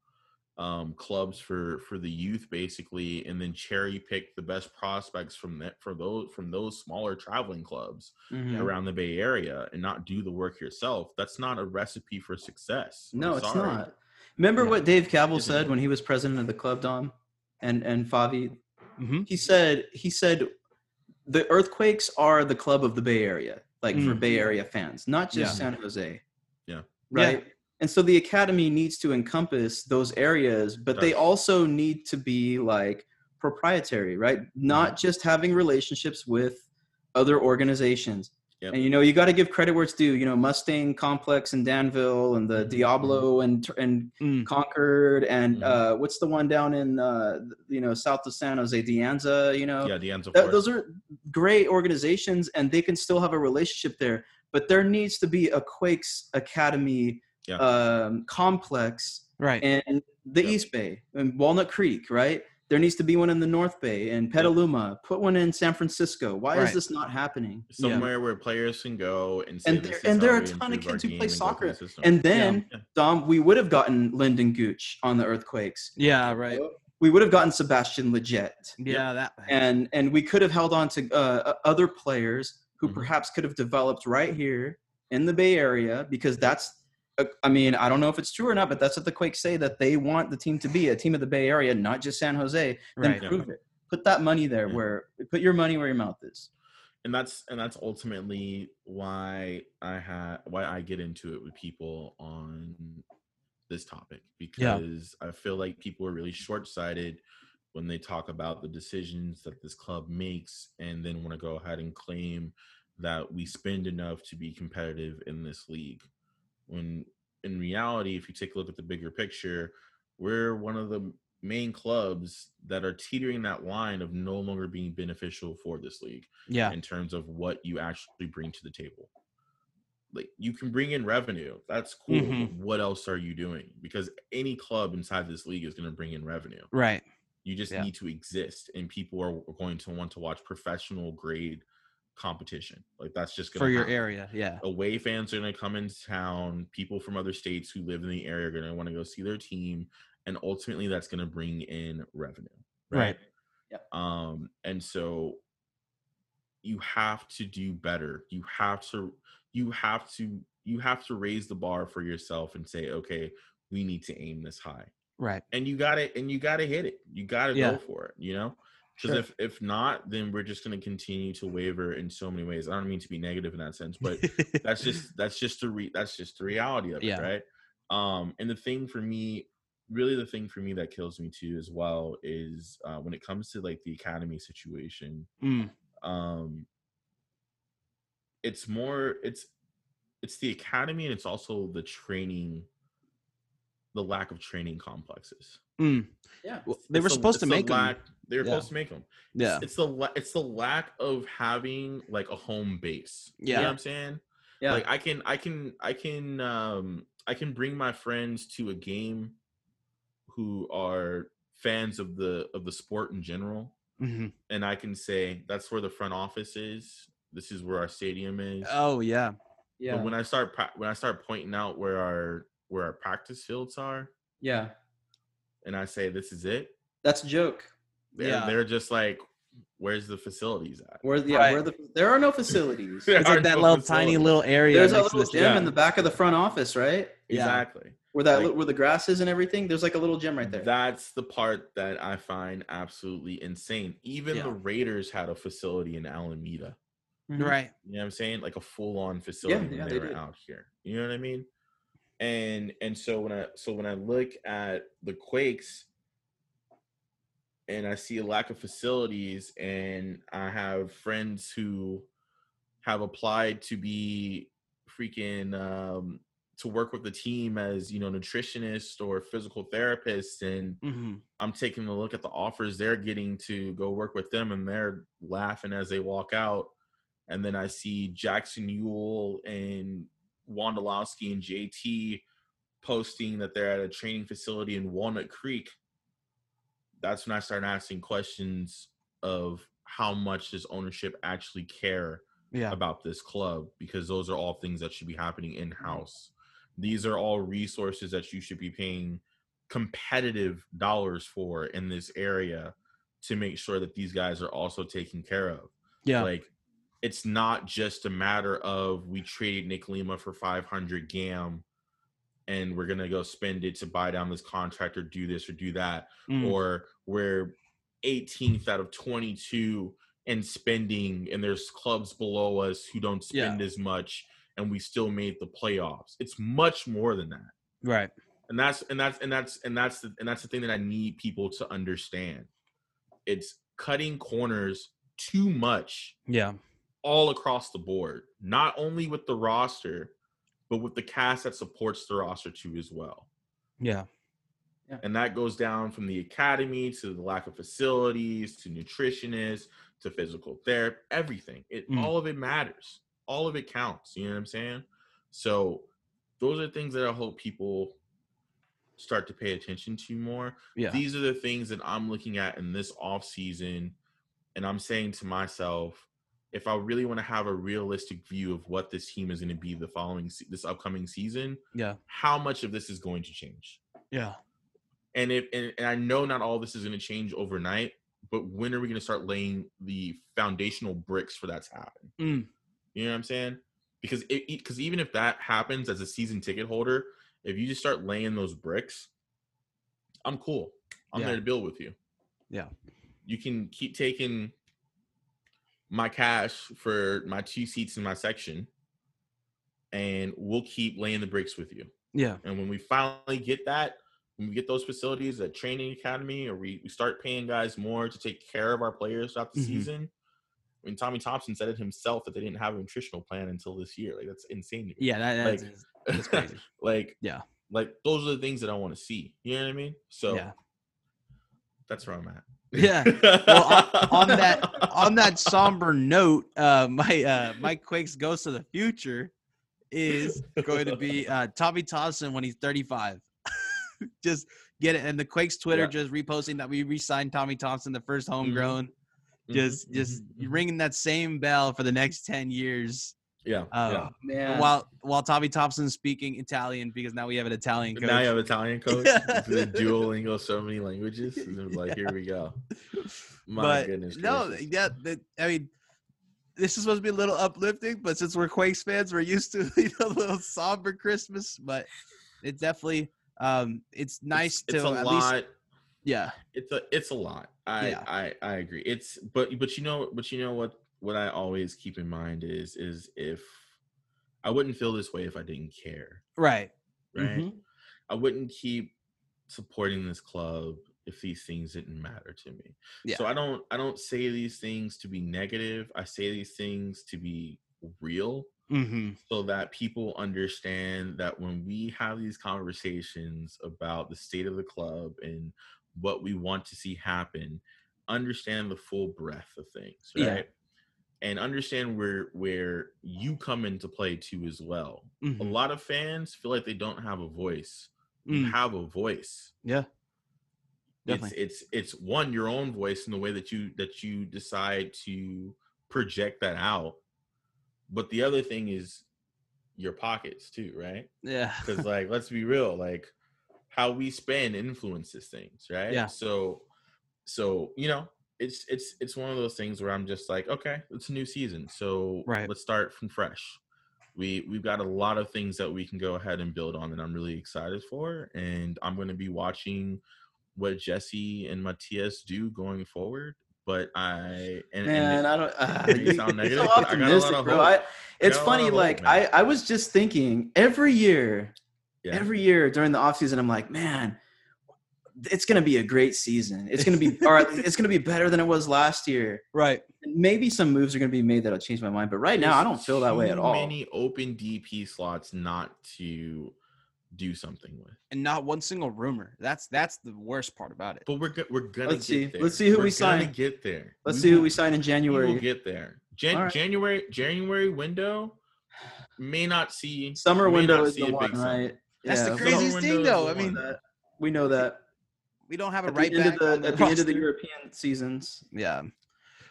um, clubs for for the youth basically, and then cherry pick the best prospects from that for those from those smaller traveling clubs Mhm. around the Bay Area, and not do the work yourself. That's not a recipe for success. I'm No, it's sorry. not. Remember Yeah. what Dave Kaval said when he was president of the club, Dom, and and Favi. Hmm He said he said the Earthquakes are the club of the Bay Area, like for Mm. Bay Area fans, not just Yeah. San Jose. Yeah. Right. And so the academy needs to encompass those areas, but they also need to be like proprietary, right? Not Mm-hmm. just having relationships with other organizations. Yep. And you know, you got to give credit where it's due. You know, Mustang Complex and Danville and the Mhm. Diablo and and Mm. Concord and Mhm. uh, what's the one down in uh, you know south of San Jose, De Anza. You know, Yeah, ends Th- those are great organizations, and they can still have a relationship there. But there needs to be a Quakes Academy Yeah. um, complex Right. in the Yep. East Bay and Walnut Creek, right? There needs to be one in the North Bay and Petaluma. Put one in San Francisco. Why Right. is this not happening? somewhere where players can go and And "This there- is and there are a ton of kids who play and go through soccer. the. And then, Yeah. Dom, we would have gotten Lyndon Gooch on the Earthquakes. yeah. Right. We would have gotten Sebastian Lletget. Yeah. That. and and we could have held on to uh, other players who Mhm. perhaps could have developed right here in the Bay Area because that's uh, Uh, I mean I don't know if it's true or not but that's what the Quakes say that they want the team to be a team of the Bay Area not just San Jose then Right. prove it put that money there Yeah. where put your money where your mouth is and that's and that's ultimately why I had why I get into it with people on this topic Yeah. because I feel like people are really short-sighted when they talk about the decisions that this club makes and then want to go ahead and claim that we spend enough to be competitive in this league when in reality if you take a look at the bigger picture we're one of the main clubs that are teetering that line of no longer being beneficial for this league Yeah. in terms of what you actually bring to the table. Like you can bring in revenue, that's cool. Mhm. What else are you doing? Because any club inside this league is going to bring in revenue. Right. You just Yeah. need to exist, and people are going to want to watch professional grade competition. Like that's just For your area. Yeah. Away fans are going to come into town. People from other states who live in the area are going to want to go see their team, and ultimately that's going to bring in revenue. Right. Yep. Um, and so you have to do better. You have to you have to you have to raise the bar for yourself and say, okay, we need to aim this high. Right. And you got it, and you got to hit it. You got to Yeah. go for it. You know, because Sure. if if not, then we're just going to continue to waver in so many ways. I don't mean to be negative in that sense, but that's just that's just the re- that's just the reality of it, Yeah. right? Um, and the thing for me, really, the thing for me that kills me too, as well, is uh, when it comes to like the academy situation. Mm. Um, it's more it's it's the academy and it's also the training, the lack of training complexes. Mm. yeah Well, they were the- supposed to it's the make them. They were Yeah. supposed to make them. Yeah. It's the it's the lack of having like a home base. You know Yeah. what I'm saying? yeah like i can i can i can um i can bring my friends to a game who are fans of the of the sport in general hmm and i can say that's where the front office is this is where our stadium is Oh yeah. yeah but when i start when i start pointing out where our where our practice fields are yeah and i say this is it that's a joke They're, Yeah. they're just like, where's the facilities at? Where yeah, Right. where the there are no facilities. There It's like that no little tiny little area. There's a little gym Yeah. in the back of the front office, right? Yeah. Exactly. Where that Like- where the grass is and everything. There's like a little gym right there. That's the part that I find absolutely insane. Even Yeah. the Raiders had a facility in Alameda. Mhm. Right. You know what I'm saying? Like a full on facility when yeah, they, they were did. out here. You know what I mean? And and so when I so when I look at the Quakes and I see a lack of facilities and I have friends who have applied to be freaking um to work with the team as you know nutritionist or physical therapist and hmm I'm taking a look at the offers they're getting to go work with them, and they're laughing as they walk out. And then I see Jackson Yueill and Wondolowski and JT posting that they're at a training facility in Walnut Creek. That's when I started asking questions of how much does ownership actually care Yeah. about this club because those are all things that should be happening in house. These are all resources that you should be paying competitive dollars for in this area to make sure that these guys are also taken care of. Yeah. Like it's not just a matter of we traded Nick Lima for 500 gam and we're going to go spend it to buy down this contract or do this or do that Mm. or we're 18th out of 22 and spending and there's clubs below us who don't Yeah. spend as much and we still made the playoffs it's much more than that right. and that's and that's and that's and that's the, and that's the thing that i need people to understand it's cutting corners too much Yeah. All across the board not only with the roster but with the cast that supports the roster too as well Yeah. and that goes down from the academy to the lack of facilities to nutritionists to physical therapy everything it Mm. all of it matters all of it counts you know what i'm saying so those are things that i hope people start to pay attention to more Yeah. these are the things that i'm looking at in this off season and i'm saying to myself if i really want to have a realistic view of what this team is going to be the following this upcoming season Yeah. how much of this is going to change Yeah. and if and, and I know not all this is going to change overnight, but when are we going to start laying the foundational bricks for that to happen? Mm. You know what I'm saying? Because it because even if that happens as a season ticket holder, if you just start laying those bricks, I'm cool. I'm Yeah. there to build with you. Yeah. You can keep taking my cash for my two seats in my section, and we'll keep laying the bricks with you. Yeah. And when we finally get that, when we get those facilities at training academy, or we, we start paying guys more to take care of our players throughout the Mhm. season. I mean, Tommy Thompson said it himself that they didn't have a nutritional plan until this year. Like that's insane. Yeah. That, that's, Like- that's crazy. like Yeah. like those are the things that I want to see. You know what I mean? So Yeah. that's where I'm at. Yeah. Well, on, on that on that somber note, uh, my uh, my Quakes Ghost of the Future is going to be uh, Tommy Thompson when he's 35. just get it, and the Quakes Twitter Yeah. just reposting that we re-signed Tommy Thompson, the first Mm-hmm. homegrown. Just just Mhm, mhm. ringing that same bell for the next 10 years. Yeah, Uh, yeah. Man. While while Tommy Thompson's speaking Italian because now we have an Italian coach. Now you have Italian coach, Yeah. the Duolingo, so many languages. It's like here we go. My but goodness. no, gracious. yeah, that, I mean, this is supposed to be a little uplifting, but since we're Quakes fans, we're used to you know, a little somber Christmas. But it definitely, um, it's nice it's, to it's a at lot. least, yeah, it's a it's a lot. I Yeah. I I agree. It's but but you know but you know what what I always keep in mind is is if I wouldn't feel this way if I didn't care, right, right? Mhm. I wouldn't keep supporting this club if these things didn't matter to me. Yeah. So I don't I don't say these things to be negative. I say these things to be real hmm so that people understand that when we have these conversations about the state of the club and what we want to see happen understand the full breadth of things right. And understand where where you come into play too as well a Mhm. lot of fans feel like they don't have a voice you Mm. have a voice yeah, it's Definitely. it's it's one your own voice in the way that you that you decide to project that out but the other thing is your pockets too right yeah, because like let's be real like how we spend influences things right Yeah. so so you know, it's it's it's one of those things where I'm just like, okay, it's a new season, so Right. let's start from fresh. We we've got a lot of things that we can go ahead and build on that I'm really excited for, and I'm going to be watching what Jesse and Matias do going forward. But I and, and Man, I don't. Uh, You you sound negative, so but I got a lot optimistic, bro. hope. I, it's got a lot funny. of hope, Like. I, I was just thinking every year, yeah. every year during the off season, I'm like, man, it's gonna be a great season. It's gonna be, or it's gonna be better than it was last year. Right. Maybe some moves are gonna be made that'll change my mind, but right now I don't feel that way at all. Many open DP slots not to do something with. And not one single rumor. That's that's the worst part about it. But we're go- we're gonna Let's get see. there. Let's see who We're we gonna sign. Get there. Let's We see who we sign in January. We'll get there. Jan- All right. January January window may not see Summer window is the one, big summer. right? That's the Yeah, crazy- craziest thing, though. I mean, that. We know that. We don't have a At right the end back of the, on the at the end of the. European seasons. Yeah.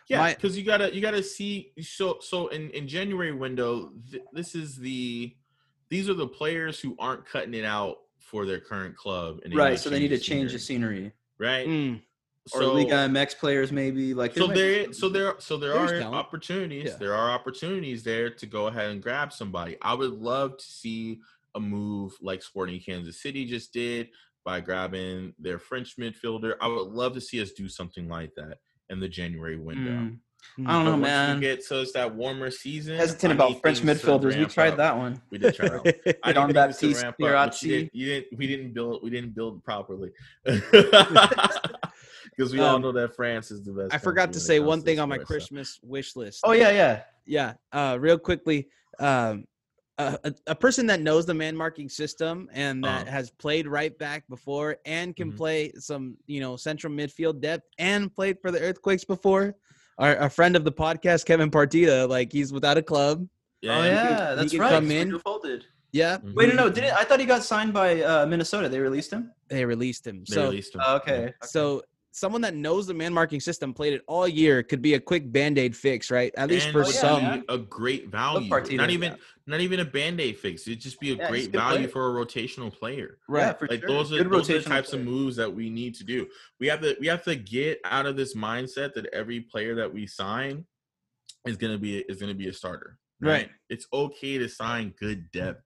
Yeah, because you gotta you gotta see so so in in January window th- this is the these are the players who aren't cutting it out for their current club and Right, so they need to change the scenery. right Mm. Or so Liga MX players maybe like so there so there so there are talent. opportunities Yeah. there are opportunities there to go ahead and grab somebody i would love to see a move like sporting kansas city just did by grabbing their french midfielder i would love to see us do something like that in the january window Mm. I don't But know, once man. we get so it's that warmer season Hesitant I about French midfielders. We tried up. that one. we did try that one. I don't need that things to piece, ramp up, you didn't, you didn't. We didn't build. We didn't build properly because we all Um, know that France is the best. I forgot to say one thing on my sports, so. Christmas wish list. Oh yeah, yeah. Yeah, uh, real quickly, um, a, a, a person that knows the man marking system and that Uh-huh. has played right back before and can Mhm. play some, you know, central midfield depth and played for the Earthquakes before. Our, a friend of the podcast, Kevin Partida, like he's without a club. Yeah, oh yeah. yeah, he that's could right. come He's in. been folded. Yeah, Mhm. Wait, no, no. Did it, I thought he got signed by uh, Minnesota? They released him. they released him. They so, released him. Oh, Yeah. okay. so someone that knows the man marking system, played it all year, could be a quick band aid fix, right? At least And for Oh, yeah, some. man. a great value. Not even yeah. not even a band aid fix. It'd just be a Yeah, great value player. for a rotational player. Right. Yeah, like sure. those are Good those are the rotational types of moves that we need to do. We have to we have to get out of this mindset that every player that we sign is gonna be is gonna be a starter. Right. It's okay to sign good depth.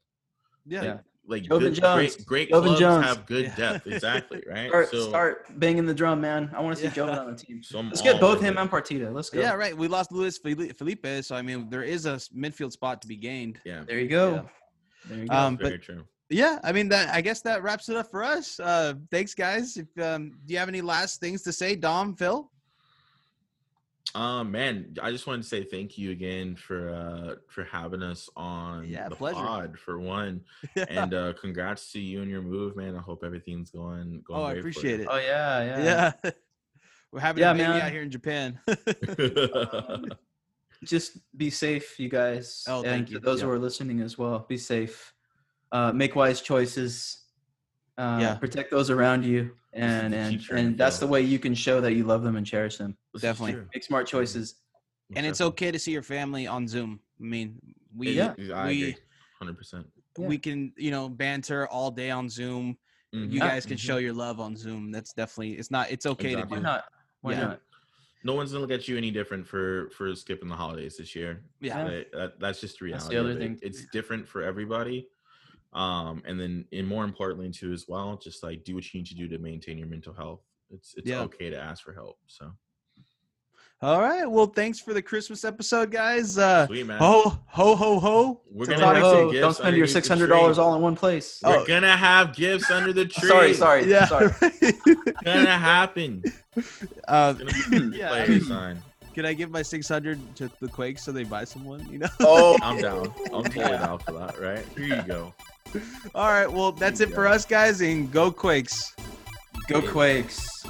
yeah. Yeah. Like Joevin good, Jones. great great Joevin clubs Jones. have good Yeah. depth. Exactly. Right. Start, so start banging the drum, man. I want to see Yeah. Joevin on the team. so Let's get both him it. and Partida. Let's go. Yeah, right. We lost Luis Feli- Felipe, so I mean, there is a midfield spot to be gained. Yeah. There you go. Yeah. There you go. Um, Very but true. yeah, I mean that. I guess that wraps it up for us. Uh, thanks, guys. If um, do you have any last things to say, Dom, Phil? Um, man, I just wanted to say thank you again for uh for having us on Yeah, the pleasure. pod for one, and uh congrats to you and your move, man. I hope everything's going going. oh, I great for appreciate you. it. oh yeah, yeah. Yeah, we're having Yeah, a baby man. out here in Japan. Um, just be safe, you guys. Oh, and thank to you. those who are listening as well, be safe. Uh, make wise choices. Uh, Yeah. Protect those around you, and and and that's the way you can show that you love them and cherish them. Definitely. Make smart choices. and it's okay to see your family on Zoom. I mean, we It- Yeah. I we agree, hundred percent. We can you know banter all day on Zoom. You Mhm. Yeah. guys can show your love on Zoom. That's definitely it's not. It's okay Exactly. to Why not? Why Yeah. not? No one's gonna look at you any different for for skipping the holidays this year. Yeah. Yeah. That- that- that's just the That's reality. the other of it. thing. It's different for everybody. Um, and then and more importantly too as well, just like do what you need to do to maintain your mental health. It's it's Yeah. okay to ask for help. So All right. Well, thanks for the Christmas episode, guys. Uh, sweet man. ho ho ho ho. We're to gonna talk have to- some gifts don't spend your six hundred dollars all in one place. We're Oh. gonna have gifts under the tree. Sorry, sorry, Yeah. sorry. Gonna happen. uh, It's gonna be Yeah, I mean- sign. can I give my six hundred to the Quakes so they buy someone? You know. Oh, I'm down. I'm totally down for that. Right here you go. All right. Well, that's it for us, guys, and go Quakes. go Quakes.